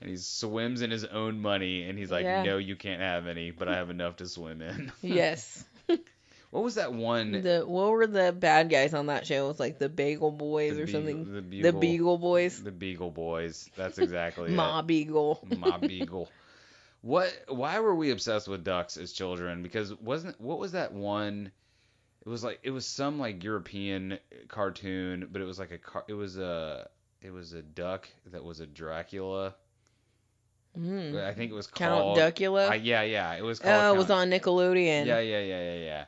And he swims in his own money, and he's like, Yeah. "No, you can't have any, but I have enough to swim in." yes. what was that one? The what were the bad guys on that show? It was like the Bagel Boys The or Beagle- something. The The Beagle, Beagle Boys. The Beagle Boys. That's exactly Ma it. Beagle. Ma Beagle. What? Why were we obsessed with ducks as children? Because wasn't what was that one? It was like it was some like European cartoon, but it was like a car. It was a it was a duck that was a Dracula. Mm. I think it was Count called. Duckula. I, yeah, yeah, it was called. oh, it was on Nickelodeon. Yeah, yeah, yeah, yeah, yeah.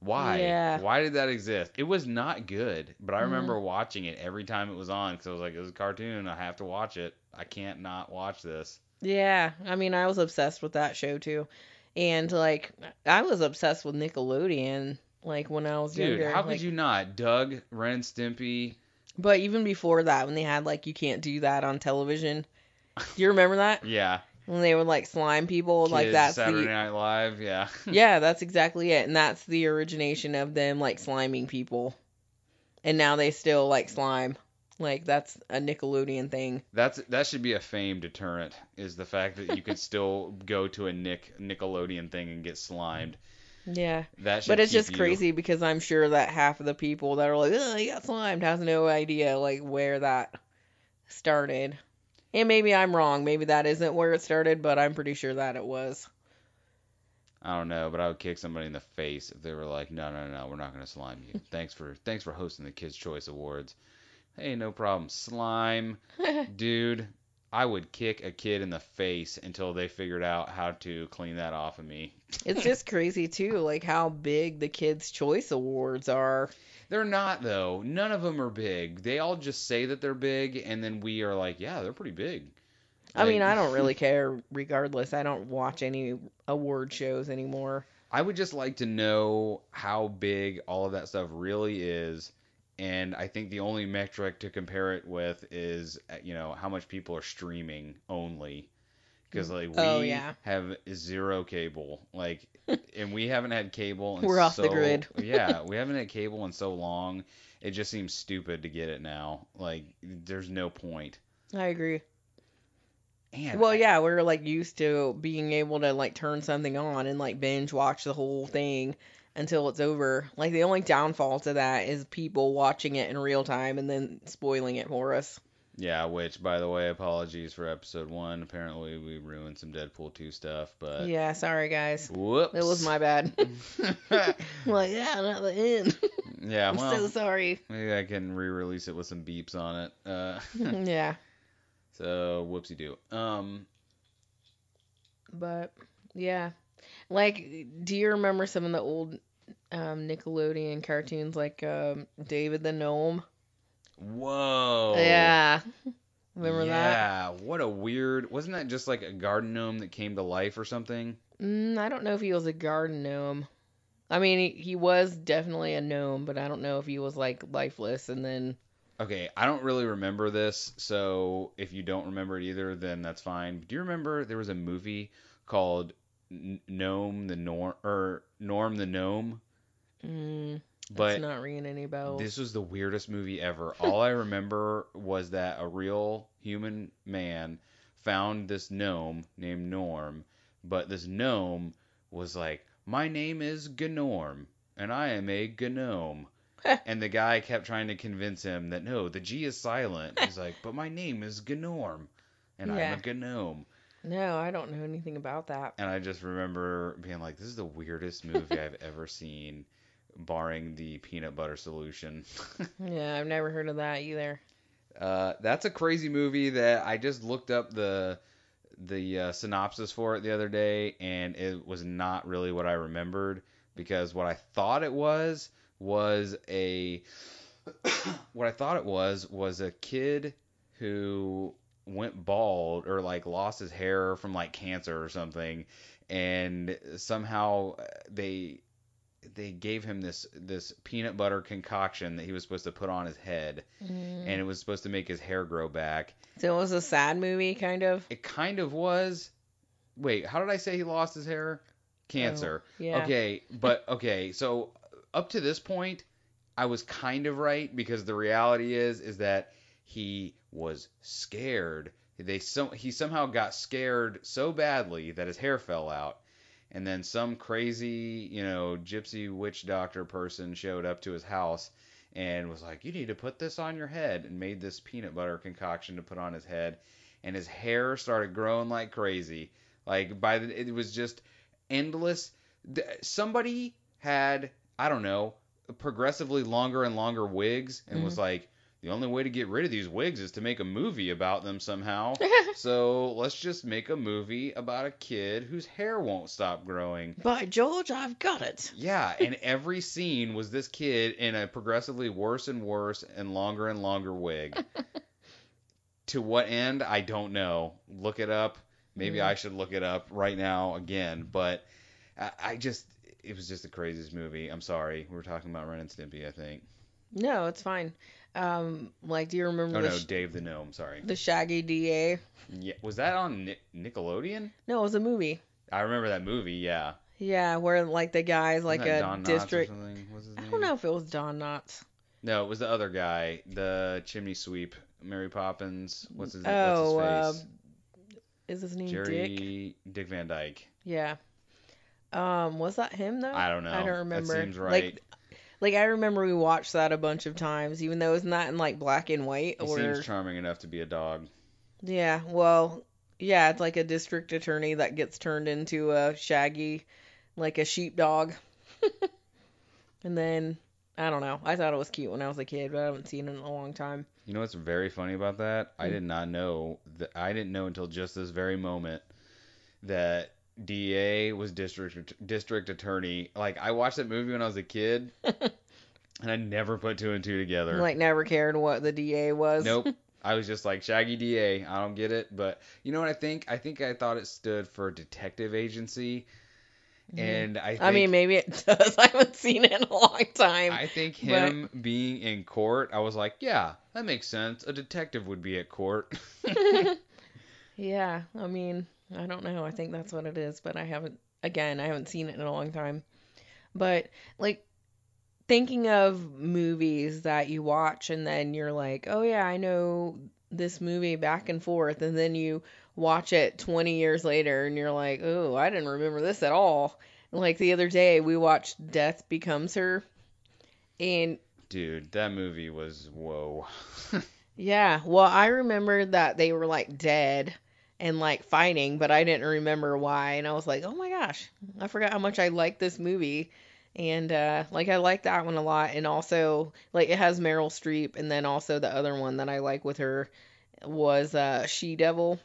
Why? Yeah. Why did that exist? It was not good, but I Mhm. remember watching it every time it was on because I was like, it was a cartoon. I have to watch it. I can't not watch this. Yeah, I mean, I was obsessed with that show too, and like I was obsessed with Nickelodeon, like when I was Dude, younger. how could you not? Doug, Ren and Stimpy. But even before that, when they had like you can't do that on television, do you remember that Yeah. when they would like slime people? like Kids, that's Saturday the Night Live. Yeah. yeah, that's exactly it, and that's the origination of them like sliming people, and now they still like slime. Like that's a Nickelodeon thing. That's that should be a fame deterrent. Is the fact that you could still go to a Nick Nickelodeon thing and get slimed. Yeah. That should. But it's just you- crazy because I'm sure that half of the people that are like, "Oh, you got slimed," has no idea like where that started. And maybe I'm wrong. Maybe that isn't where it started, but I'm pretty sure that it was. I don't know, but I would kick somebody in the face if they were like, "No, no, no, we're not gonna slime you. Thanks for thanks for hosting the Kids Choice Awards." Hey, no problem. Slime, dude. I would kick a kid in the face until they figured out how to clean that off of me. it's just crazy too, like how big the Kids Choice Awards are. They're not though. None of them are big. They all just say that they're big, and then we are like, "Yeah, they're pretty big." I mean, I don't really care regardless. I don't watch any award shows anymore. I would just like to know how big all of that stuff really is. And I think the only metric to compare it with is, uh, you know, how much people are streaming only. Because, like, we Oh, yeah. have zero cable. Like, and we haven't had cable in We're off the grid. yeah, we haven't had cable in so long. It just seems stupid to get it now. Like, there's no point. I agree. And Well, yeah, we're like used to being able to like turn something on and like binge watch the whole thing until it's over. Like the only downfall to that is people watching it in real time and then spoiling it for us. Yeah, which, by the way, apologies for episode one. Apparently, we ruined some Deadpool 2 stuff, but. Yeah, sorry guys. Whoops. That was my bad. like, yeah, not the end. yeah, I'm well, so sorry. maybe I can re-release it with some beeps on it. Uh, yeah, so whoopsie do. Um, but yeah. Like, do you remember some of the old um, Nickelodeon cartoons like um, David the Gnome? whoa. Yeah. Remember that? Yeah, what a weird. Wasn't that just like a garden gnome that came to life or something? Mm, I don't know if he was a garden gnome. I mean, he, he was definitely a gnome, but I don't know if he was like lifeless and then. Okay, I don't really remember this, so if you don't remember it either, then that's fine. Do you remember there was a movie called Gnome the Norm or Norm the Gnome? Mm, But not ringing any bells. This was the weirdest movie ever. All I remember was that a real human man found this gnome named Norm, but this gnome was like, "My name is Gnorm, and I am a gnome." and the guy kept trying to convince him that no, the G is silent. He's like, "But my name is Gnorm, and Yeah. I'm a gnome." No, I don't know anything about that. And I just remember being like, "This is the weirdest movie I've ever seen." Barring the peanut butter solution. Yeah, I've never heard of that either. Uh, that's a crazy movie that I just looked up the the uh, synopsis for it the other day, and it was not really what I remembered because what I thought it was was a what I thought it was was a kid who went bald or like lost his hair from like cancer or something, and somehow uh, they they gave him this this peanut butter concoction that he was supposed to put on his head Mm. and it was supposed to make his hair grow back. So it was a sad movie, kind of. It kind of was. Wait, how did I say he lost his hair? Cancer. Oh, yeah. Okay, but okay, so up to this point, I was kind of right because the reality is is that he was scared. They some he somehow got scared so badly that his hair fell out. And then some crazy, you know, gypsy witch doctor person showed up to his house and was like, "You need to put this on your head," and made this peanut butter concoction to put on his head, and his hair started growing like crazy. Like by the, it was just endless. Somebody had I don't know progressively longer and longer wigs, and mm-hmm. was like, "The only way to get rid of these wigs is to make a movie about them somehow." so let's just make a movie about a kid whose hair won't stop growing. By George, I've got it. Yeah, and every scene was this kid in a progressively worse and worse and longer and longer wig. to what end, I don't know. Look it up. Maybe Mm. I should look it up right now again. But I, I just, it was just the craziest movie. I'm sorry. We were talking about Ren and Stimpy, I think. No, it's fine. Um, like, do you remember Oh no, sh- Dave the Gnome. Sorry. the Shaggy DA? Yeah, was that on Nic- Nickelodeon? No, it was a movie. I remember that movie. Yeah. Yeah, where like the guy's like a Don district. something? What's his I don't know if it was Don Knotts. No, it was the other guy, the chimney sweep, Mary Poppins. What's his, name? Oh, what's his face? Is his name Dick? Dick Van Dyke. Yeah. Um, was that him though? I don't know. I don't remember. That seems right. Like, like I remember we watched that a bunch of times, even though it's not in like black and white he or. seems charming enough to be a dog. Yeah, well, yeah, it's like a district attorney that gets turned into a shaggy like a sheepdog. and then I don't know. I thought it was cute when I was a kid, but I haven't seen it in a long time. You know what's very funny about that? I Hmm. did not know that I didn't know until just this very moment that DA was district district attorney. Like I watched that movie when I was a kid, and I never put two and two together. Like never cared what the DA was. Nope. I was just like Shaggy DA. I don't get it, but you know what I think? I think I thought it stood for detective agency, and I. Think, Mm-hmm. I mean, maybe it does. I haven't seen it in a long time. I think but- him being in court, I was like, yeah, that makes sense. A detective would be at court. yeah, I mean, I don't know. I think that's what it is, but I haven't. Again, I haven't seen it in a long time. But like thinking of movies that you watch and then you're like, "Oh yeah, I know this movie back and forth," and then you watch it 20 years later and you're like, "Oh, I didn't remember this at all." Like the other day, we watched Death Becomes Her, and Dude, that movie was whoa. Yeah, well, I remember that they were like dead and like fighting, but I didn't remember why. And I was like, oh my gosh, I forgot how much I liked this movie. And uh, like, I like that one a lot. And also, like, it has Meryl Streep. And then also, the other one that I like with her was uh, She Devil.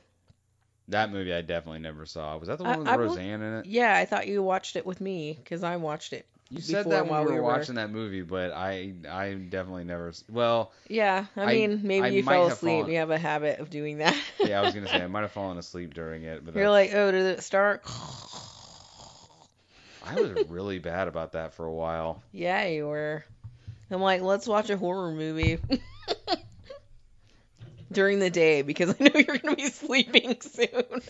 that movie I definitely never saw. Was that the one with I bel- Roseanne in it? Yeah, I thought you watched it with me because I watched it. You said that while we we were were- watching that movie, but I I definitely never. Well, Yeah, I mean, maybe I you fell asleep. fallen- You have a habit of doing that. yeah, I was gonna say I might have fallen asleep during it, but You're like, oh, did it start? I was really bad about that for a while. Yeah, you were. I'm like, let's watch a horror movie during the day because I know you're going to be sleeping soon.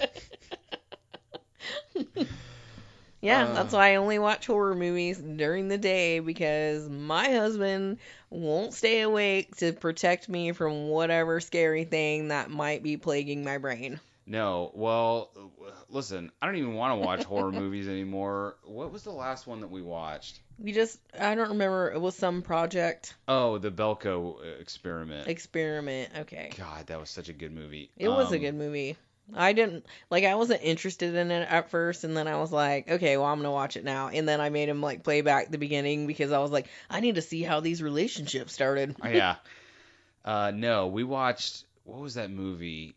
Yeah, Uh. that's why I only watch horror movies during the day because my husband won't stay awake to protect me from whatever scary thing that might be plaguing my brain. No, well, listen, I don't even want to watch horror movies anymore. What was the last one that we watched? We just, I don't remember, it was some project Oh, the Belko experiment. experiment. Okay. God, that was such a good movie. It was a Um, good movie. I didn't like I wasn't interested in it at first and then I was like, okay, well I'm gonna watch it now. And then I made him like play back the beginning because I was like, I need to see how these relationships started. Oh, yeah. Uh, no, we watched. What was that movie?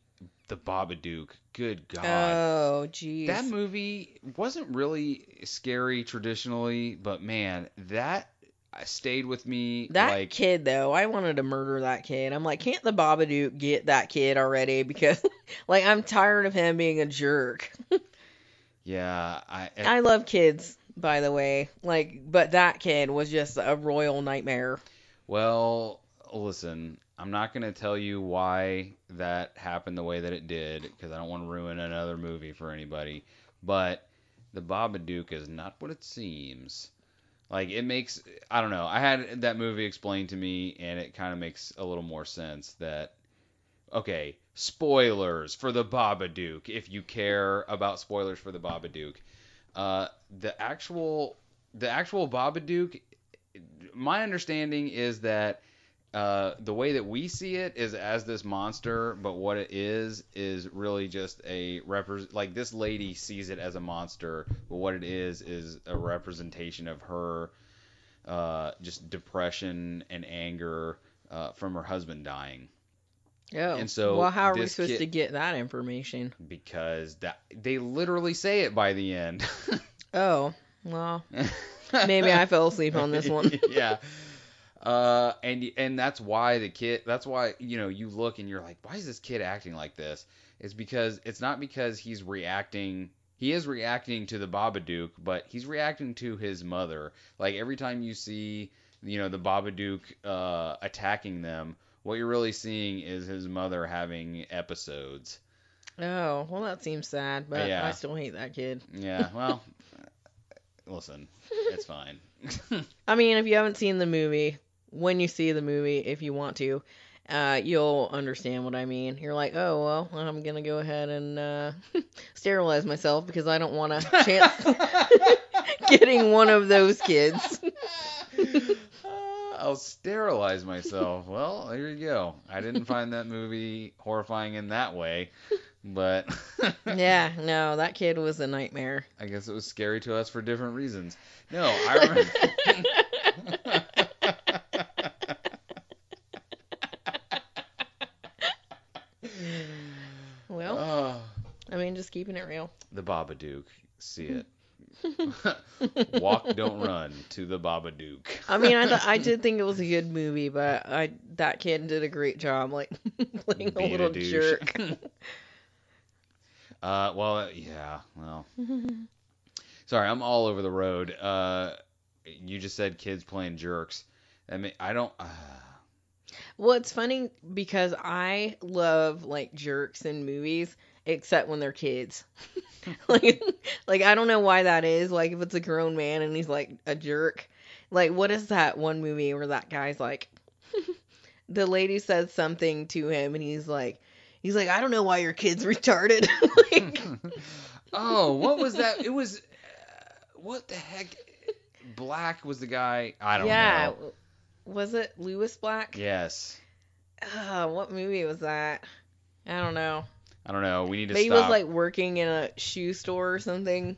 The Babadook. Good God. Oh, jeez. that movie wasn't really scary traditionally, but man, that Uh, stayed with me. That like, kid though, I wanted to murder that kid. I'm like, can't the Babadook get that kid already? Because like I'm tired of him being a jerk. yeah, I. I love kids, by the way. Like, but that kid was just a royal nightmare. Well, listen, I'm not going to tell you why that happened the way that it did because I don't want to ruin another movie for anybody. But the Babadook is not what it seems. Like it makes I don't know. I had that movie explained to me and it kind of makes a little more sense that okay, spoilers for the Babadook if you care about spoilers for the Babadook. Uh the actual the actual Babadook my understanding is that uh, the way that we see it is as this monster, but what it is is really just a repres like this lady sees it as a monster, but what it is is a representation of her uh, just depression and anger uh, from her husband dying. Oh. And so well, how are we supposed kid- to get that information? Because that they literally say it by the end. Oh, well, maybe I fell asleep on this one. yeah. Uh, and and that's why the kid. That's why you know you look and you're like, why is this kid acting like this? It's because it's not because he's reacting. He is reacting to the Babadook, but he's reacting to his mother. Like every time you see, you know, the Babadook uh, attacking them, what you're really seeing is his mother having episodes. Oh, well, that seems sad, but Yeah. I still hate that kid. Yeah. Well, listen, it's fine. I mean, if you haven't seen the movie, when you see the movie, if you want to, uh, you'll understand what I mean. You're like, oh, well, I'm going to go ahead and uh, sterilize myself because I don't want a chance getting one of those kids. I'll sterilize myself. Well, there you go. I didn't find that movie horrifying in that way. but yeah, no, that kid was a nightmare. I guess it was scary to us for different reasons. No, I remember. well, Oh, I mean, just keeping it real. the Babadook. See it. Walk, don't run to the Babadook. I mean, I th- I did think it was a good movie, but I that kid did a great job, like playing a little douche. jerk. uh, well, yeah, well. Sorry, I'm all over the road. Uh, you just said kids playing jerks. I mean, I don't. Uh, well, it's funny because I love like jerks in movies, except when they're kids. like, like I don't know why that is. Like, if it's a grown man and he's like a jerk, like what is that one movie where that guy's like, the lady says something to him and he's like, he's like, I don't know why your kid's retarded. like, oh, what was that? It was. Uh, what the heck? Black was the guy. I don't yeah, know. was it Lewis Black? Yes. Uh, what movie was that? I don't know. I don't know. We need to But he stop. was like working in a shoe store or something,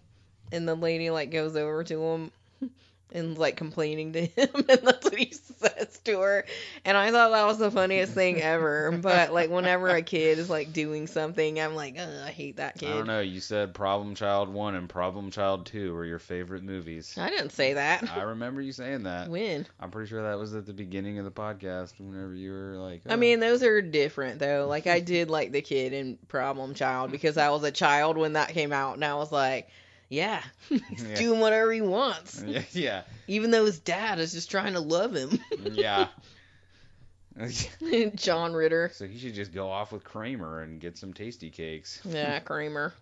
and the lady like goes over to him and like complaining to him, and that's what he says to her. And I thought that was the funniest thing ever. But like whenever a kid is like doing something, I'm like, Ugh, I hate that kid. I don't know. You said Problem Child 1 and Problem Child 2 were your favorite movies. I didn't say that. I remember you saying that. When? I'm pretty sure that was at the beginning of the podcast whenever you were like, I "Oh." mean, those are different though. Like I did like the kid in Problem Child because I was a child when that came out, and I was like, yeah, he's Yeah. doing whatever he wants, yeah, even though his dad is just trying to love him. yeah. John Ritter. so he should just go off with Kramer and get some tasty cakes. Yeah, Kramer.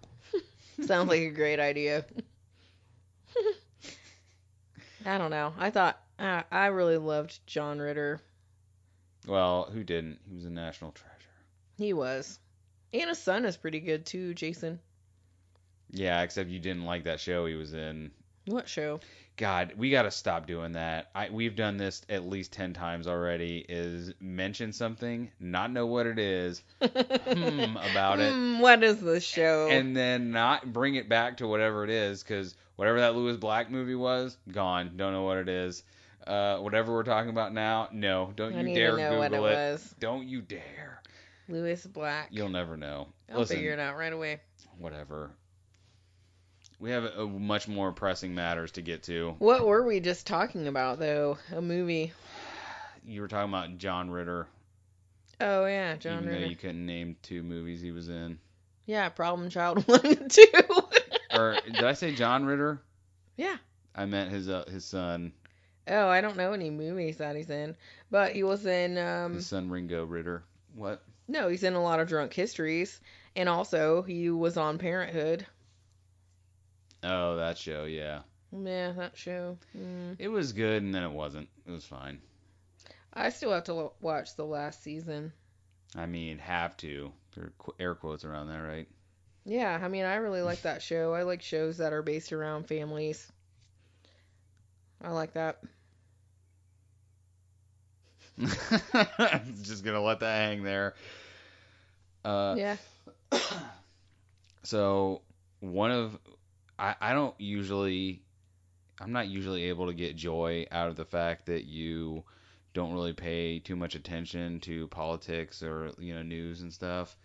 Sounds like a great idea. I don't know. I thought I I really loved John Ritter. Well, who didn't? He was a national treasure. He was. And his son is pretty good too, Jason. Yeah, except you didn't like that show he was in. What show? God, we got to stop doing that. I we've done this at least 10 times already is mention something, not know what it is, hmm about it, Hmm, what is the show? and then not bring it back to whatever it is cuz whatever that Lewis Black movie was, gone. Don't know what it is. Uh whatever we're talking about now, no, don't I you dare to know what it google it. was. Don't you dare. Lewis Black. You'll never know. I'll Listen, figure it out right away. whatever. We have uh much more pressing matters to get to. What were we just talking about though? A movie. You were talking about John Ritter. Oh yeah, John even though Ritter. you couldn't name two movies he was in. Yeah, Problem Child one and two. Or did I say John Ritter? Yeah. I meant his uh, his son, oh, I don't know any movies that he's in, but he was in um his son Ringo Ritter. What? no, he's in a lot of drunk histories, and also he was on Parenthood. Oh, that show. Yeah, Yeah, that show. Mm. it was good, and then it wasn't. It was fine. I still have to lo- watch the last season. I mean, have to. There are qu- air quotes around that, right? Yeah, I mean, I really like that show. I like shows that are based around families. I like that. Just gonna let that hang there. Uh, yeah. so one of I, I don't usually I'm not usually able to get joy out of the fact that you don't really pay too much attention to politics or you know news and stuff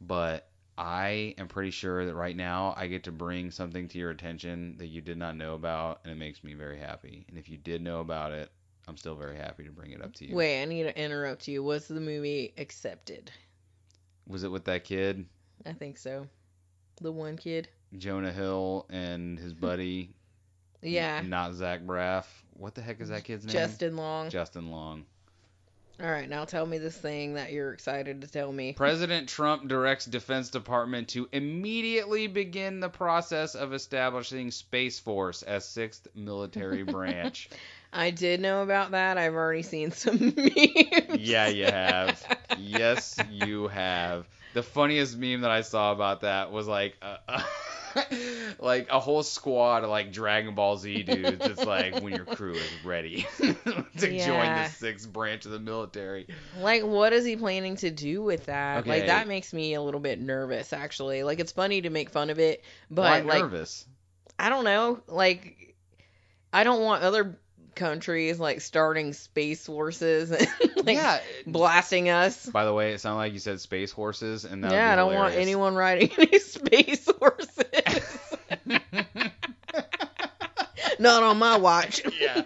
but I am pretty sure that right now I get to bring something to your attention that you did not know about and it makes me very happy and if you did know about it I'm still very happy to bring it up to you Wait, I need to interrupt you. Was the movie accepted? was it with that kid I think so. The one kid. Jonah Hill and his buddy Yeah. Not Zach Braff. What the heck is that kid's name? Justin Long. Justin Long. All right, now tell me this thing that you're excited to tell me. President Trump directs Defense Department to immediately begin the process of establishing Space Force as sixth military branch. I did know about that. I've already seen some memes. yeah, you have. Yes, you have. The funniest meme that I saw about that was like, uh, like a whole squad of like Dragon Ball Z dudes. It's like when your crew is ready to join the sixth branch of the military. Like, what is he planning to do with that? Like, that makes me a little bit nervous, actually. Like, it's funny to make fun of it, but Why like, nervous? I don't know. Like, I don't want other countries like starting space forces and like yeah. blasting us. By the way, it sounded like you said space horses, and that would yeah, be I don't want anyone riding any space horses. Not on my watch. yeah.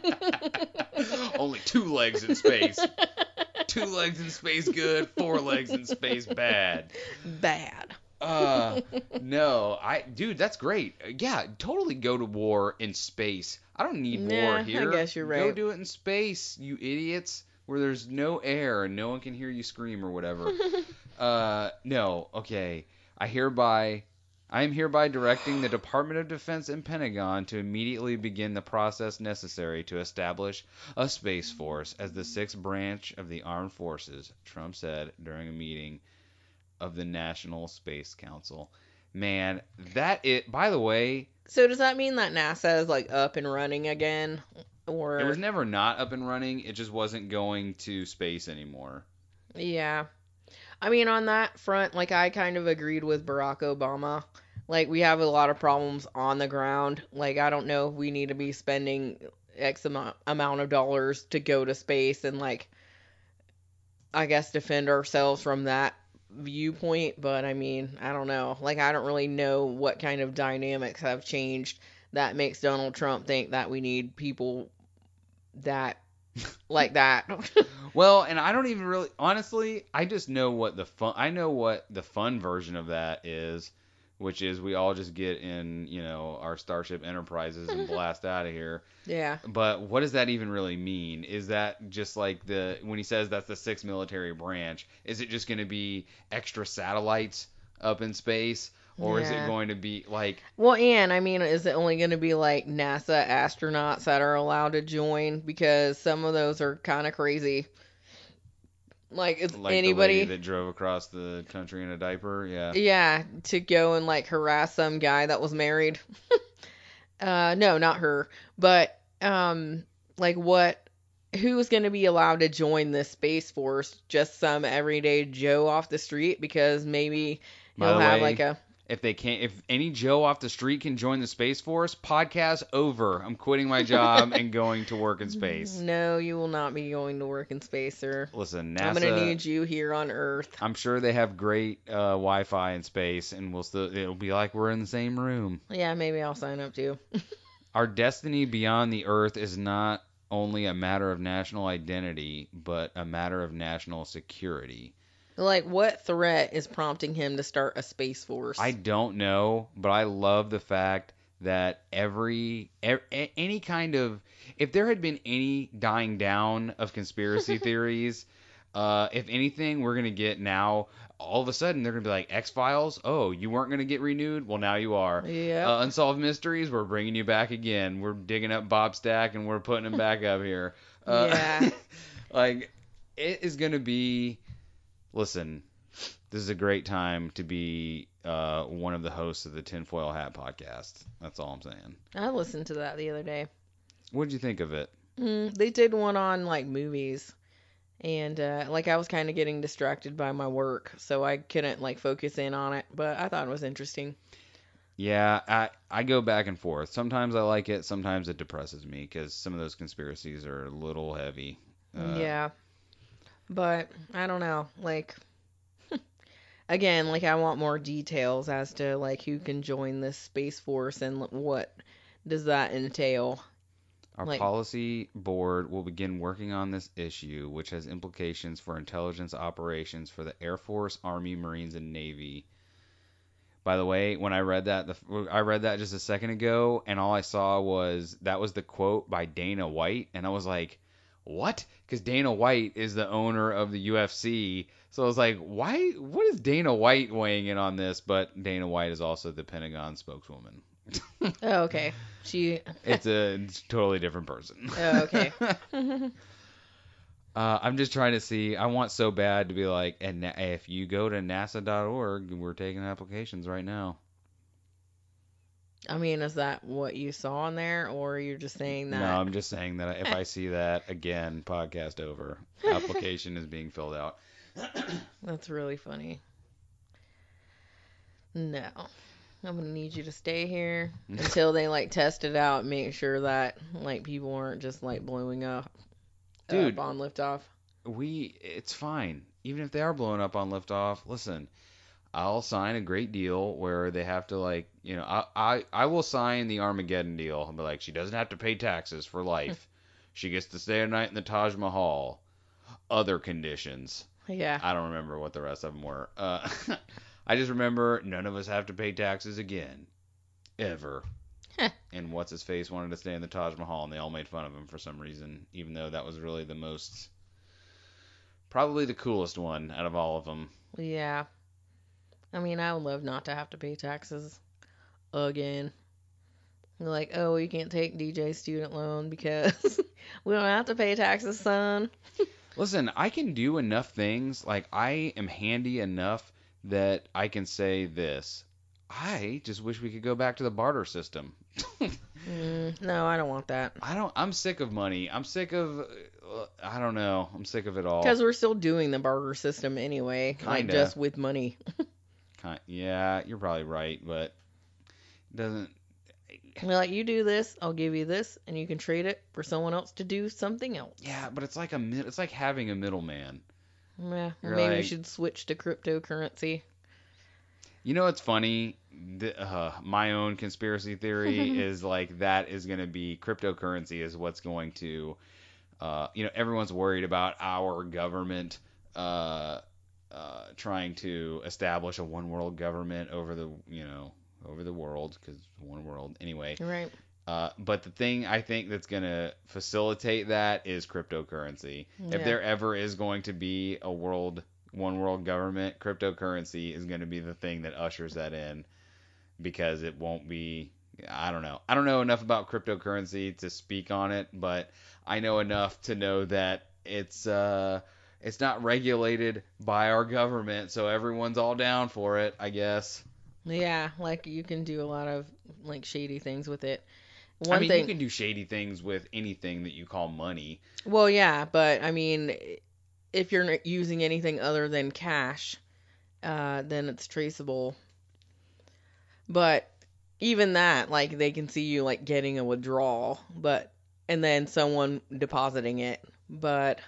Only two legs in space. Two legs in space good, four legs in space bad. Bad. Uh no, I dude, that's great. Yeah, totally go to war in space. I don't need Yeah, war I here. guess you're right. Go do it in space, you idiots, where there's no air and no one can hear you scream or whatever. uh no, okay. I hereby I am hereby directing the Department of Defense and Pentagon to immediately begin the process necessary to establish a space force as the sixth branch of the armed forces, Trump said during a meeting of the National Space Council. Man, that it by the way, So does that mean that NASA is like up and running again, or it was never not up and running, it just wasn't going to space anymore. yeah? I mean, on that front, like I kind of agreed with Barack Obama. Like we have a lot of problems on the ground. Like I don't know if we need to be spending X amount amount of dollars to go to space and like, I guess defend ourselves from that viewpoint. But I mean, I don't know. Like I don't really know what kind of dynamics have changed that makes Donald Trump think that we need people that like that. Well, and I don't even really honestly, I just know what the fun I know what the fun version of that is, which is we all just get in, you know, our Starship Enterprises and blast out of here. yeah. But what does that even really mean? Is that just like the when he says that's the sixth military branch, is it just going to be extra satellites up in space or is it going to be like Well, and I mean, is it only going to be like NASA astronauts that are allowed to join? Because some of those are kind of crazy. Like, is like the anybody, that drove across the country in a diaper? Yeah. yeah, to go and like harass some guy that was married? uh, no, not her. But um, like what? Who's going to be allowed to join this space force? Just some everyday Joe off the street? Because maybe he'll have way, like a If they can't, if any Joe off the street can join the Space Force, podcast over. I'm quitting my job and going to work in space. No, you will not be going to work in space, sir. Listen, NASA. I'm gonna need you here on Earth. I'm sure they have great uh, Wi-Fi in space, and we'll still. It'll be like we're in the same room. Yeah, maybe I'll sign up too. Our destiny beyond the Earth is not only a matter of national identity, but a matter of national security. Like, what threat is prompting him to start a space force? I don't know, but I love the fact that every, ev a- any kind of if there had been any dying down of conspiracy theories, uh, if anything, we're gonna get now. All of a sudden, they're gonna be like X Files. Oh, you weren't gonna get renewed. Well, now you are. Yeah. Uh, Unsolved Mysteries. We're bringing you back again. We're digging up Bob Stack and we're putting him back up here. Uh, Yeah. like it is gonna be. Listen, this is a great time to be uh, one of the hosts of the Tinfoil Hat podcast. That's all I'm saying. I listened to that the other day. What did you think of it? Mm, they did one on like movies, and uh, like I was kind of getting distracted by my work, so I couldn't like focus in on it. But I thought it was interesting. Yeah, I I go back and forth. Sometimes I like it. Sometimes it depresses me because some of those conspiracies are a little heavy. Uh, yeah, but I don't know. Like, again, like I want more details as to like who can join this space force and what does that entail. Our Like- policy board will begin working on this issue, which has implications for intelligence operations for the Air Force, Army, Marines, and Navy. By the way, when I read that, the, I read that just a second ago, and all I saw was that was the quote by Dana White, and I was like, "What?" Because Dana White is the owner of the UFC, so I was like, "Why? What is Dana White weighing in on this?" But Dana White is also the Pentagon spokeswoman. Oh, okay. She. It's a totally different person. Oh, okay. Uh, I'm just trying to see. I want so bad to be like, and if you go to NASA.org, we're taking applications right now. I mean, is that what you saw in there, or you're just saying that? No, I'm just saying that if I see that again, podcast over. Application is being filled out. That's really funny. No. I'm gonna need you to stay here until they like test it out and make sure that like people aren't just like blowing up, uh, Dude. up on liftoff. we it's fine even if they are blowing up on liftoff listen i'll sign a great deal where they have to like you know i i, I will sign the armageddon deal. And be like she doesn't have to pay taxes for life. She gets to stay a night in the taj mahal. Other conditions. Yeah. i don't remember what the rest of them were. Uh, i just remember none of us have to pay taxes again. Ever. And what's his face wanted to stay in the taj mahal and they all made fun of him for some reason even though that was really the most Probably the coolest one out of all of them. Yeah. I mean, I would love not to have to pay taxes again. Like, oh, you can't take DJ student loan because we don't have to pay taxes, son. Listen, I can do enough things. Like, I am handy enough that I can say this. I just wish we could go back to the barter system. Mm, no, I don't want that. I don't. I'm sick of money. I'm sick of. Uh, I don't know. I'm sick of it all. Because we're still doing the barter system anyway, like Kinda. just with money. Kind, yeah, you're probably right, but it doesn't. We're like, you do this, I'll give you this, and you can trade it for someone else to do something else. Yeah, but it's like a. mid- It's like having a middleman. Yeah, You're maybe we should switch to cryptocurrency. You know what's funny? The, uh, my own conspiracy theory is like that is going to be cryptocurrency is what's going to, uh, you know, everyone's worried about our government uh, uh, trying to establish a one world government over the, you know, over the world because one world anyway. Right. Uh, but the thing I think that's going to facilitate that is cryptocurrency. If there ever is going to be a world, one world government, cryptocurrency is going to be the thing that ushers that in because it won't be. I don't know. I don't know enough about cryptocurrency to speak on it, but I know enough to know that it's uh it's not regulated by our government, so everyone's all down for it, I guess. Yeah, like you can do a lot of like shady things with it. One I mean, thing, you can do shady things with anything that you call money. well, yeah, but I mean, if you're using anything other than cash, uh, then it's traceable. But even that, like they can see you like getting a withdrawal, but and then someone depositing it. But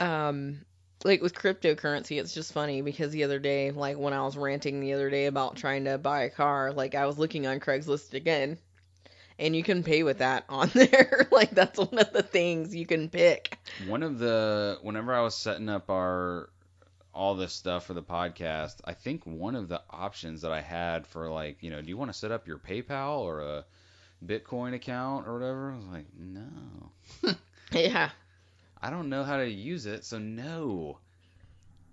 um like with cryptocurrency, it's just funny because the other day, like when I was ranting the other day about trying to buy a car, like I was looking on Craigslist again, and you can pay with that on there. like that's one of the things you can pick. One of the whenever I was setting up our all this stuff for the podcast, I think one of the options that I had for like, you know, do you want to set up your PayPal or a Bitcoin account or whatever? I was like, no. Yeah. I don't know how to use it, so no.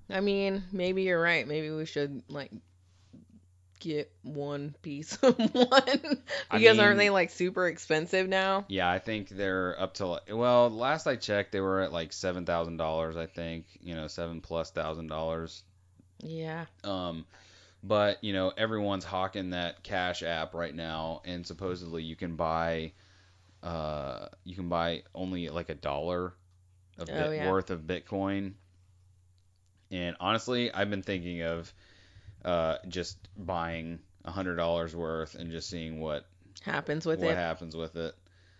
I mean, maybe you're right. Maybe we should like get one piece of one I because aren't they like super expensive now? Yeah, I think they're up to like, well, last I checked, they were at like seven thousand dollars. I think you know seven plus thousand dollars. Yeah. Um, but you know everyone's hawking that Cash app right now, and supposedly you can buy, uh, you can buy only like a dollar of Oh, bit yeah. worth of Bitcoin. And honestly, I've been thinking of, uh, just buying a hundred dollars worth and just seeing what Happens with what it. happens with it.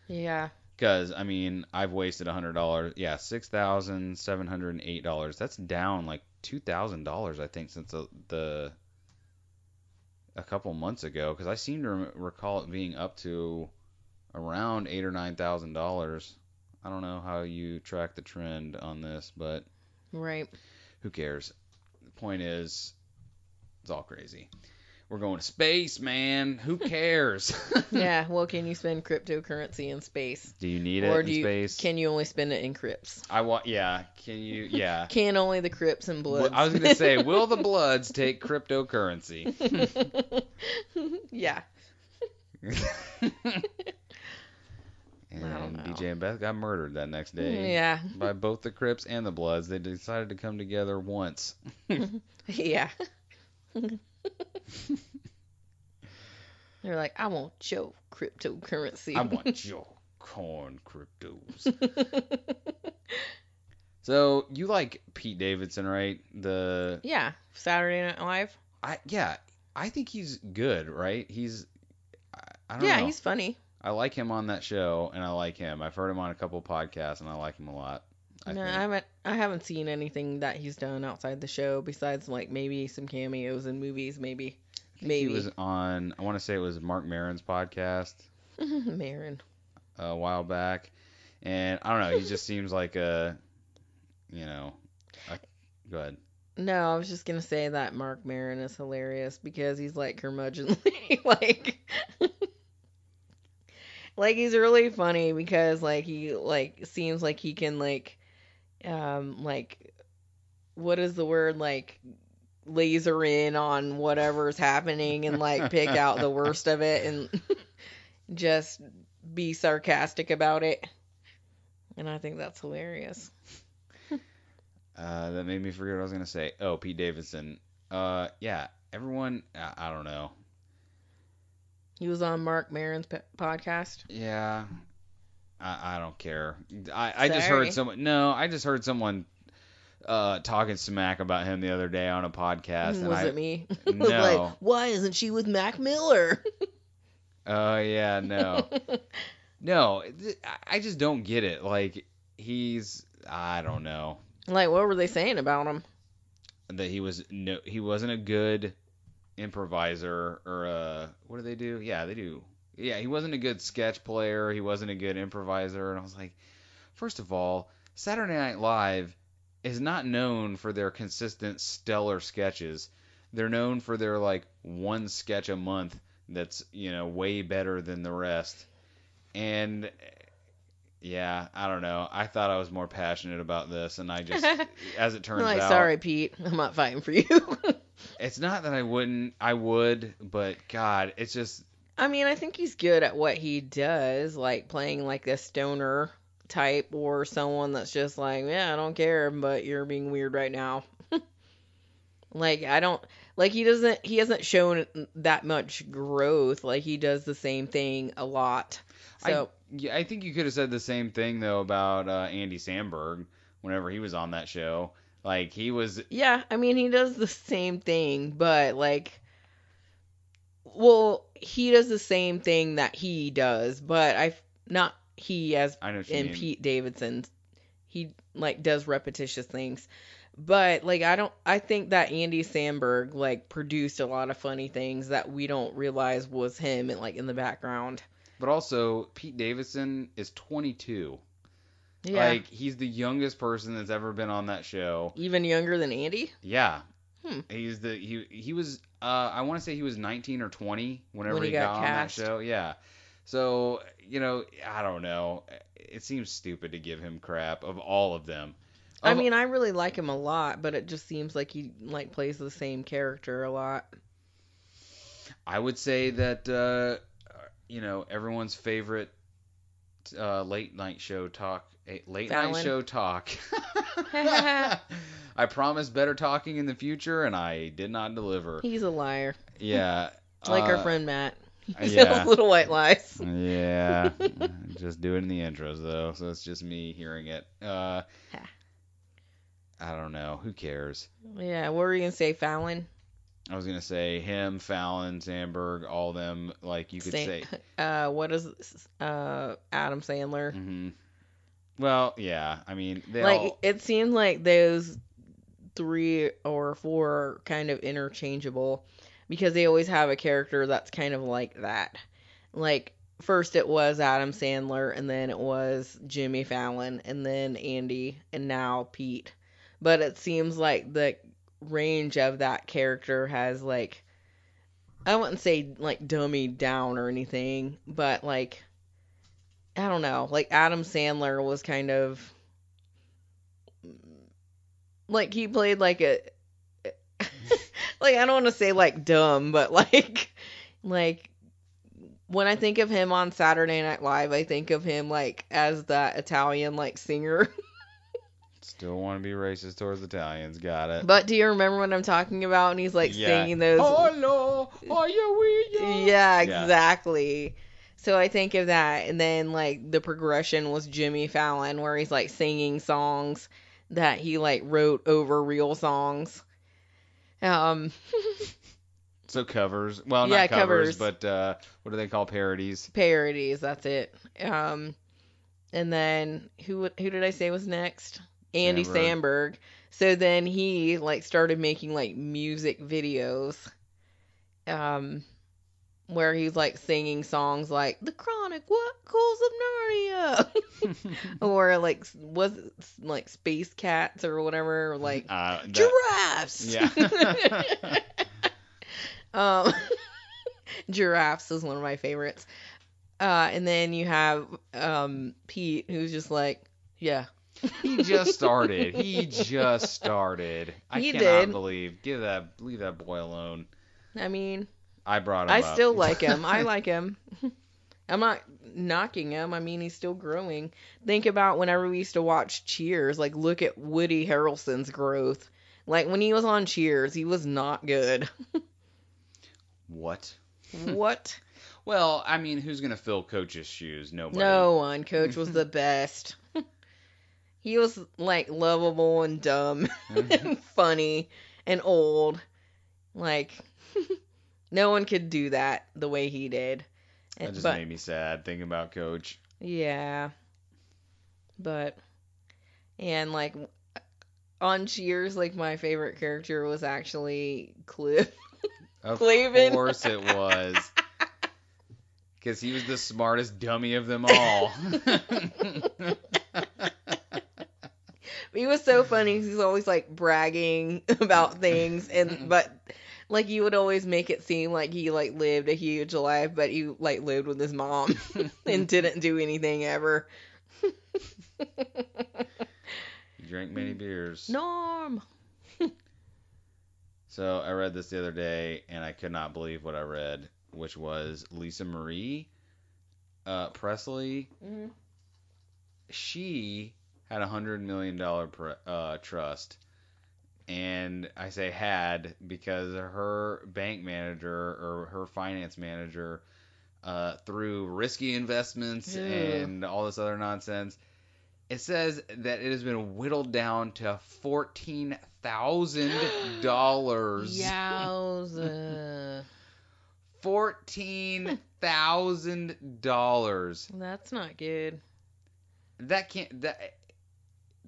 Yeah. Because I mean, I've wasted a hundred dollars. Yeah, six thousand seven hundred and eight dollars. That's down like two thousand dollars, I think, since the, the a couple months ago. Because I seem to recall it being up to around eight or nine thousand dollars. I don't know how you track the trend on this, but Right. who cares? The point is, it's all crazy. We're going to space, man. Who cares? Yeah. Well, can you spend cryptocurrency in space? Do you need or it do in you space? can you only spend it in crypts? I want. Yeah. Can you? Yeah. Can only the crypts and Well, bloods? I was gonna say, will the Bloods take cryptocurrency? yeah. And. DJ and Beth got murdered that next day mm, Yeah. by both the Crips and the Bloods. They decided to come together once. Yeah. They're like, I want your cryptocurrency. I want your corn cryptos. So you like Pete Davidson, right? The yeah, Saturday Night Live. I yeah, I think he's good, right? He's I, I don't Yeah, know. he's funny. I like him on that show, and I like him. I've heard him on a couple podcasts, and I like him a lot. I no, think. I haven't. I haven't seen anything that he's done outside the show besides like maybe some cameos in movies, maybe. Maybe. he was on. I want to say it was Marc Maron's podcast Maron. a while back, and I don't know. He just seems like a, you know, a, go ahead. No, I was just gonna say that Marc Maron is hilarious because he's like curmudgeonly, like, like he's really funny because like he like seems like he can like, um, like, what is the word like, laser in on whatever's happening and like pick out the worst of it and just be sarcastic about it, and I think that's hilarious. Uh, that made me forget what I was gonna say. Oh, Pete Davidson. Uh, yeah, everyone. I, I don't know. He was on Marc Maron's podcast. Yeah, I, I don't care. I, I just heard someone. No, I just heard someone uh talking smack about him the other day on a podcast. and was I, it me? No. like, why isn't she with Mac Miller? Oh yeah, no, no. th- I- I just don't get it. Like he's. I don't know like, what were they saying about him? that he was no. He wasn't a good improviser or uh. What do they do? Yeah, they do. Yeah, he wasn't a good sketch player. He wasn't a good improviser. And I was like, first of all, Saturday Night Live is not known for their consistent stellar sketches. They're known for their like one sketch a month that's, you know, way better than the rest. And yeah, I don't know. I thought I was more passionate about this and I just as it turns like, out sorry, Pete, I'm not fighting for you. it's not that I wouldn't I would, but god, it's just I mean, I think he's good at what he does, like playing like a stoner type or someone that's just like, yeah, I don't care, but you're being weird right now. like, I don't like he doesn't he hasn't shown that much growth. Like he does the same thing a lot. So Yeah, I think you could have said the same thing though about uh, Andy Samberg whenever he was on that show. Like he was Yeah, I mean he does the same thing, but like well, he does the same thing that he does, but I not he as I know in mean. Pete Davidson. He like does repetitious things. But like I don't I think that Andy Samberg like produced a lot of funny things that we don't realize was him and like in the background. But also Pete Davidson is 22. Yeah. Like he's the youngest person that's ever been on that show. Even younger than Andy? Yeah. Hmm. He's the he he was uh I want to say he was 19 or 20 whenever When he he, got got, on that show. Yeah. So, you know, I don't know. It seems stupid to give him crap of all of them. I mean, I really like him a lot, but it just seems like he like plays the same character a lot. I would say that uh, you know everyone's favorite uh, late night show talk, late night show talk. I promised better talking in the future, and I did not deliver. He's a liar. Yeah, Like our uh, friend Matt. He yeah. little white lies. Yeah, just do it in the intros though, so it's just me hearing it. Uh, I don't know. Who cares? Yeah, what were you gonna say, Fallon? I was gonna say him, Fallon, Samberg, all them. Like you could Sa- say. Uh, what is uh Adam Sandler? hmm Well, yeah. I mean, they like all. it seems like those three or four are kind of interchangeable because they always have a character that's kind of like that. Like first it was Adam Sandler and then it was Jimmy Fallon and then Andy and now Pete. But it seems like the range of that character has like I wouldn't say like dummied down or anything, but like I don't know. Like Adam Sandler was kind of like he played like a like I don't want to say like dumb, but like like when I think of him on Saturday Night Live, I think of him like as that Italian like singer. Still want to be racist towards Italians. Got it. But do you remember what I'm talking about? And he's like Yeah. singing those. Hello, are you Yeah, Yeah. So I think of that, and then like the progression was Jimmy Fallon, where he's like singing songs that he like wrote over real songs. Um, So covers. Well, Yeah, not covers, covers. but uh, what do they call parodies? parodies. That's it. Um, and then who who did I say was next? Andy. Samberg. So then he like started making like music videos, um, where he's like singing songs like "The Chronic," "What Calls of Narnia," or like was it like Space Cats or whatever, or like Uh, that- giraffes. Yeah. um, giraffes is one of my favorites. Uh, and then you have um Pete, who's just like, yeah, he just started. He just started. I He cannot did. believe. Give that. Leave that boy alone. I mean, I brought him I up. still like him. I like him. I'm not knocking him. I mean, he's still growing. Think about whenever we used to watch Cheers. Like, look at Woody Harrelson's growth. Like when he was on Cheers, he was not good. what? what? Well, I mean, who's gonna fill Coach's shoes? Nobody. No one. Coach was the best. he was like lovable and dumb and funny and old. Like no one could do that the way he did. That just but made me sad thinking about Coach. yeah. But and like on Cheers, like my favorite character was actually Cliff. Of Clavin. course it was. Because he was the smartest dummy of them all. he was so funny. he's always like bragging about things and but like you would always make it seem like he like lived a huge life but he like lived with his mom and didn't do anything ever he drank many beers. norm So I read this the other day, and I could not believe what I read, which was Lisa Marie uh, Presley. She had a hundred million dollar pr- uh, trust, and I say had because her bank manager or her finance manager, uh, through risky investments Ew. and all this other nonsense. It says that it has been whittled down to fourteen thousand dollars. Yowza. Fourteen thousand dollars. That's not good. That can't. That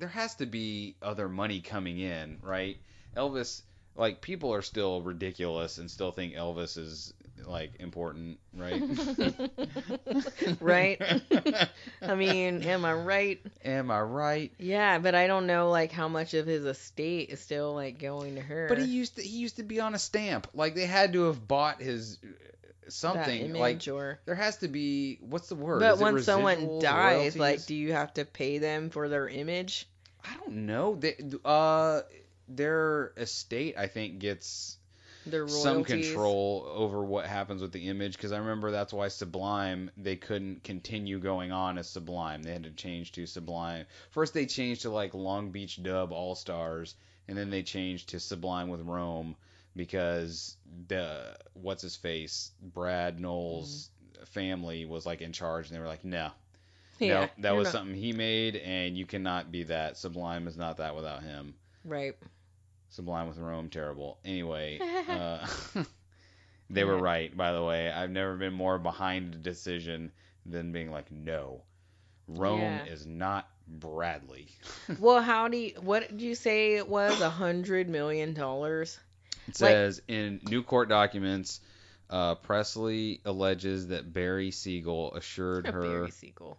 there has to be other money coming in, right? Elvis, like people are still ridiculous and still think Elvis is like important, right? right? I mean, am I right? Am I right? Yeah, but I don't know like how much of his estate is still like going to her. But he used to he used to be on a stamp. Like they had to have bought his uh, something. Like or there has to be what's the word? But when someone dies, like, do you have to pay them for their image? I don't know. They, uh, their estate, I think, gets some control over what happens with the image. Because I remember that's why Sublime they couldn't continue going on as Sublime. They had to change to Sublime. First they changed to like Long Beach Dub All Stars, and then they changed to Sublime with Rome because the what's his face Brad Nowell. Family was like in charge, and they were like, "No, Yeah, no, that was not- something he made, and you cannot be that. Sublime is not that without him. Right. Sublime with Rome, terrible. Anyway, uh, they were right, by the way. I've never been more behind a decision than being like, no, Rome Yeah. is not Bradley. Well, how do you, what did you say it was? A hundred million dollars? It says in new court documents, uh, Presley alleges that Barry Siegel assured her. Barry Siegel.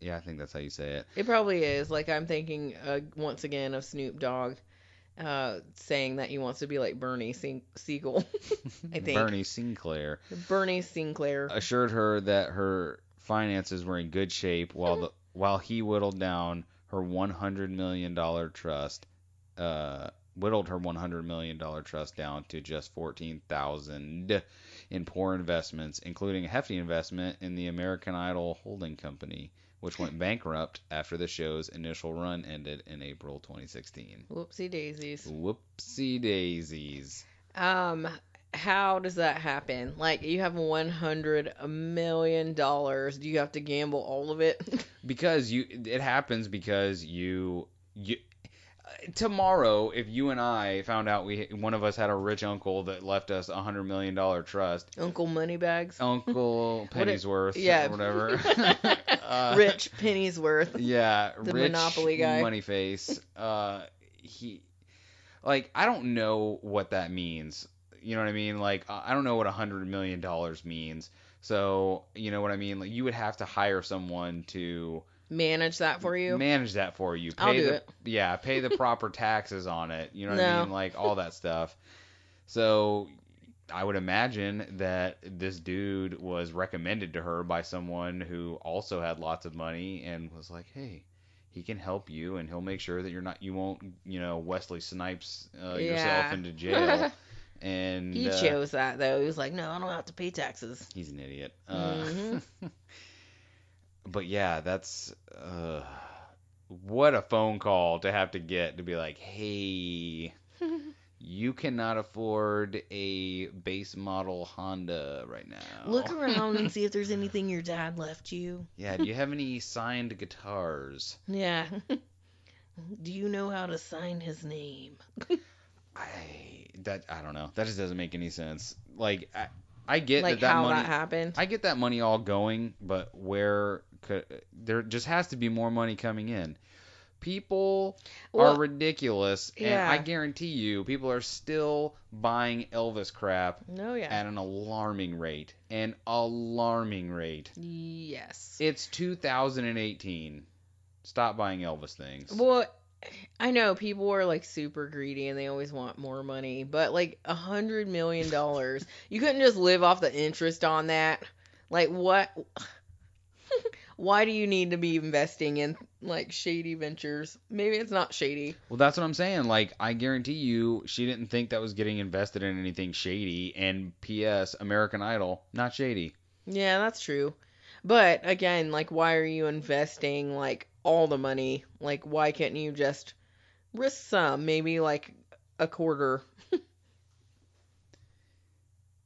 Yeah, I think that's how you say it. It probably is. Like I'm thinking uh, once again of Snoop Dogg uh, saying that he wants to be like Bernie Sing- Siegel. I think Bernie Sinclair. Bernie Sinclair. assured her that her finances were in good shape while the while he whittled down her 100 million dollar trust uh whittled her 100 million dollar trust down to just 14,000 in poor investments including a hefty investment in the American Idol holding company which went bankrupt after the show's initial run ended in April 2016. Whoopsie daisies. Whoopsie daisies. Um, how does that happen? Like, you have one hundred million dollars. Do you have to gamble all of it? Because you, it happens because you, you. Tomorrow, if you and I found out we one of us had a rich uncle that left us a hundred million dollar trust, Uncle Moneybags. Uncle Pennyworth, yeah. or whatever, Uh, Rich pennies worth. yeah, The rich Monopoly guy. money face. Uh, he, like, I don't know what that means. You know what I mean? Like, I I don't know what a hundred million dollars means. So, you know what I mean? Like, you would have to hire someone to Manage that for you. manage that for you. Pay I'll do the, it. Yeah, pay the proper taxes on it. You know what I mean? Like all that stuff. So I would imagine that this dude was recommended to her by someone who also had lots of money and was like, "Hey, he can help you and he'll make sure that you're not you won't, you know, Wesley Snipes uh, yourself into jail." and he uh, chose that though. He was like, "No, I don't have to pay taxes." He's an idiot. Uh, Mhm. but yeah, that's uh, what a phone call to have to get to be like, hey, you cannot afford a base model Honda right now. Look around and see if there's anything your dad left you. yeah, do you have any signed guitars? Yeah. Do you know how to sign his name? I that I don't know. That just doesn't make any sense. Like I, I get like that that how money. that happened? I get that money all going, but where could there just has to be more money coming in? People Well, are ridiculous, and. I guarantee you, people are still buying Elvis crap no, yeah. at an alarming rate. An alarming rate. Yes. It's 2018. Stop buying Elvis things. Well, I know people are like super greedy and they always want more money, but like a hundred million dollars, you couldn't just live off the interest on that. Like what? Why do you need to be investing in like shady ventures? Maybe it's not shady. Well, that's what I'm saying. Like, I guarantee you, she didn't think that was getting invested in anything shady. And P.S. American Idol, not shady. Yeah, that's true. But again, like why are you investing like all the money? Like why can't you just risk some, maybe like a quarter?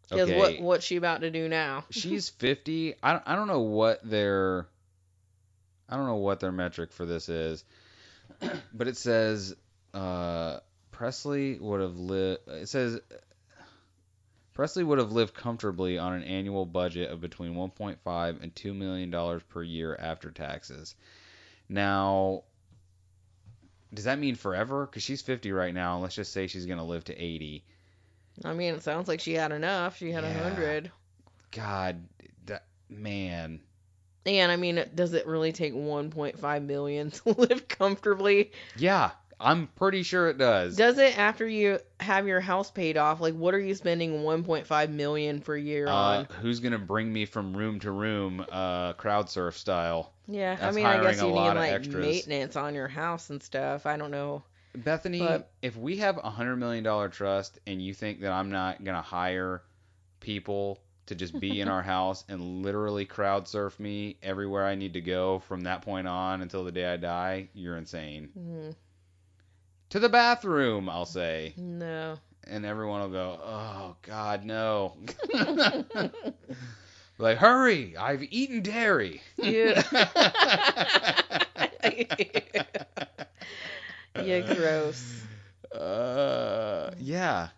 Because Okay. what what's she about to do now? she's 50 I, don't- I don't know what their i don't know what their metric for this is but it says uh presley would have lived it says presley would have lived comfortably on an annual budget of between 1.5 and 2 million dollars per year after taxes now does that mean forever because she's 50 right now and let's just say she's going to live to 80 I mean, it sounds like she had enough. She had a Yeah. hundred. god that man And I mean, does it really take 1.5 million to live comfortably? Yeah, I'm pretty sure it does. Does it after you have your house paid off? Like, what are you spending 1.5 million per year Uh, on? who's gonna bring me from room to room, uh, crowd surf style? Yeah, I mean, I guess you need like extras. maintenance on your house and stuff. I don't know. Bethany, But- if we have a hundred million dollar trust and you think that I'm not gonna hire people to just be in our house and literally crowd surf me everywhere I need to go from that point on until the day I die, you're insane. Mm, To the bathroom, I'll say, no. and everyone will go, "Oh God, no!" like, hurry! I've eaten dairy. Yeah. Yeah, gross. Uh, yeah.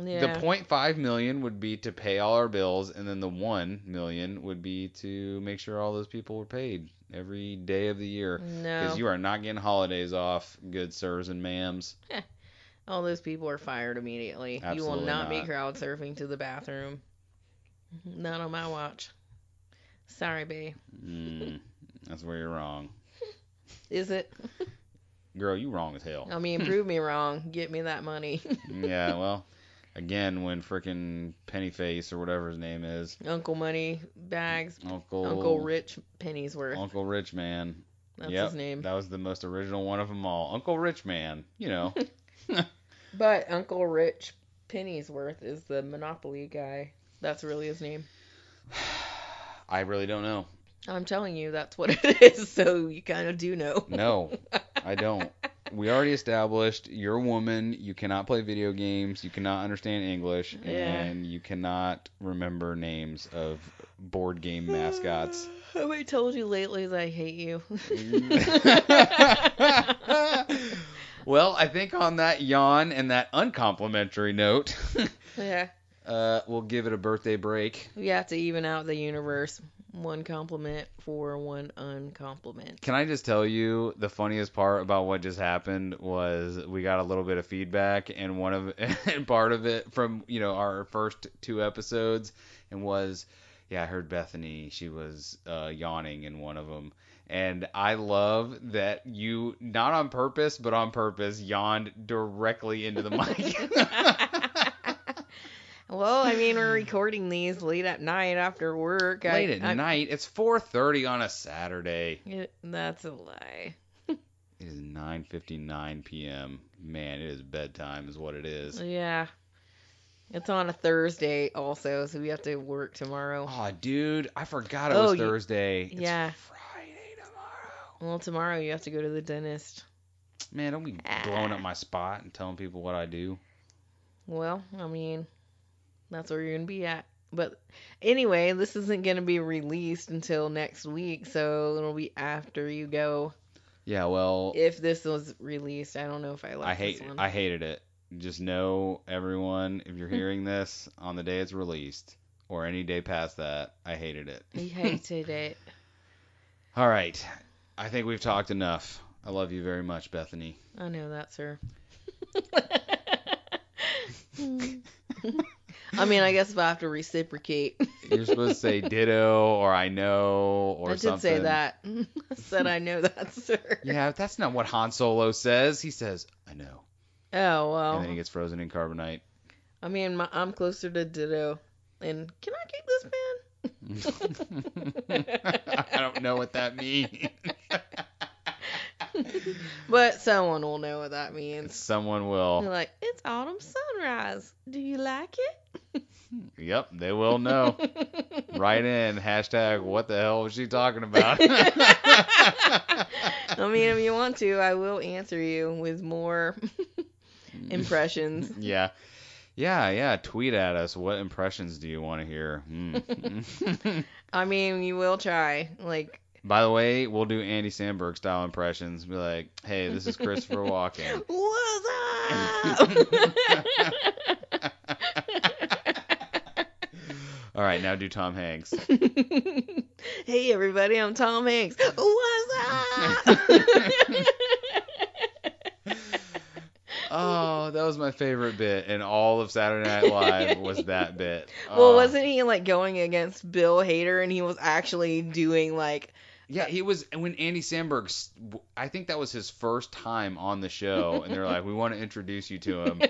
Yeah. The point five million would be to pay all our bills, and then the one million would be to make sure all those people were paid every day of the year. no. Because you are not getting holidays off, good sirs and ma'ams. All those people are fired immediately. you will Absolutely not, be not. crowd surfing to the bathroom. Not on my watch. Sorry, babe. Mm, that's where you're wrong, Is it? girl. You wrong as hell. I mean, prove me wrong. Get me that money. yeah, well, again, when frickin' Pennyface or whatever his name is, Uncle Money Bags. Uncle Uncle Rich Pennyworth. Uncle Rich Man. That's yep, his name. That was the most original one of them all. Uncle Rich Man. You know. But Uncle Rich Pennyworth is the Monopoly guy. That's really his name. I really don't know. I'm telling you, that's what it is. So you kind of do know. No, I don't. We already established you're a woman. You cannot play video games. You cannot understand English, Yeah. and you cannot remember names of board game mascots. Have I told you lately that I hate you? well, I think on that yawn and that uncomplimentary note, yeah. uh, we'll give it a birthday break. We have to even out the universe. One compliment for one uncompliment. Can I just tell you the funniest part about what just happened was we got a little bit of feedback and one of and part of it from you know our first two episodes and was yeah I heard Bethany she was uh, yawning in one of them and I love that you not on purpose but on purpose yawned directly into the mic. Well, I mean, we're recording these late at night after work. I- Late at I- night. It's 4:30 on a Saturday. It- that's a lie. It is 9:59 p.m. Man, it is bedtime is what it is. Yeah. It's on a Thursday also, so we have to work tomorrow. Oh, dude, I forgot it Oh, was you- Thursday. It's yeah. Friday tomorrow. Well, tomorrow you have to go to the dentist. Man, don't be blowing up my spot and telling people what I do. Well, I mean, that's where you're going to be at. But anyway, this isn't going to be released until next week, so it'll be after you go. Yeah, well, If this was released, I don't know if I like I hate this one. I hated it. Just know everyone, if you're hearing this on the day it's released or any day past that, I hated it. He hated it. All right. I think we've talked enough. I love you very much, Bethany. I know that, sir. I mean, I guess if I have to reciprocate. You're supposed to say ditto or I know or I did something. say that. I said I know that, sir. Yeah, that's not what Han Solo says. He says, I know. Oh well. And then he gets frozen in carbonite. I mean, my, I'm closer to Ditto. And can I keep this pen? I don't know what that means. But someone will know what that means. Someone will. They're like, it's autumn sunrise. Do you like it? Yep, they will know. Write in hashtag what the hell was she talking about? I mean, if you want to, I will answer you with more impressions. yeah. Yeah, yeah. Tweet at us. What impressions do you want to hear? Hmm. I mean, you will try. Like, By the way, we'll do Andy Samberg style impressions. Be like, hey, this is Christopher Walken. what's up? All right, now do Tom Hanks. hey, everybody, I'm Tom Hanks. What's up? Oh, that was my favorite bit in all of Saturday Night Live was that bit. Well, Oh. wasn't he like going against Bill Hader and he was actually doing like Yeah, he was when Andy Samberg. I think that was his first time on the show, and they're like, "We want to introduce you to him."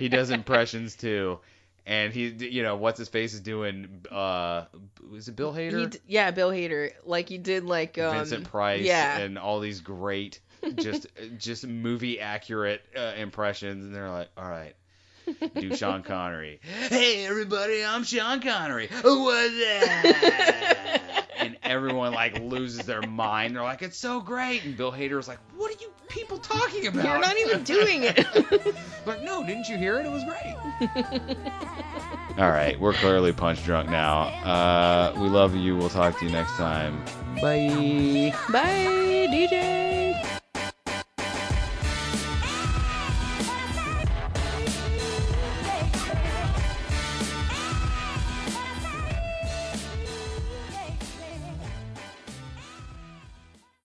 he does impressions too, and he, you know, what's his face is doing. Uh, is it Bill he Hader? d- yeah, Bill Hader. Like he did like um Vincent Price, yeah. and all these great, just just movie accurate uh, impressions, and they're like, "All right." Do Sean Connery. Hey everybody, I'm Sean Connery. What's that? and everyone like loses their mind. They're like, "It's so great!" And Bill Hader's like, "What are you people talking about? You're not even doing it. like, no, didn't you hear it? It was great. All right, we're clearly punch drunk now. Uh, we love you. We'll talk to you next time. Bye. Bye, DJ.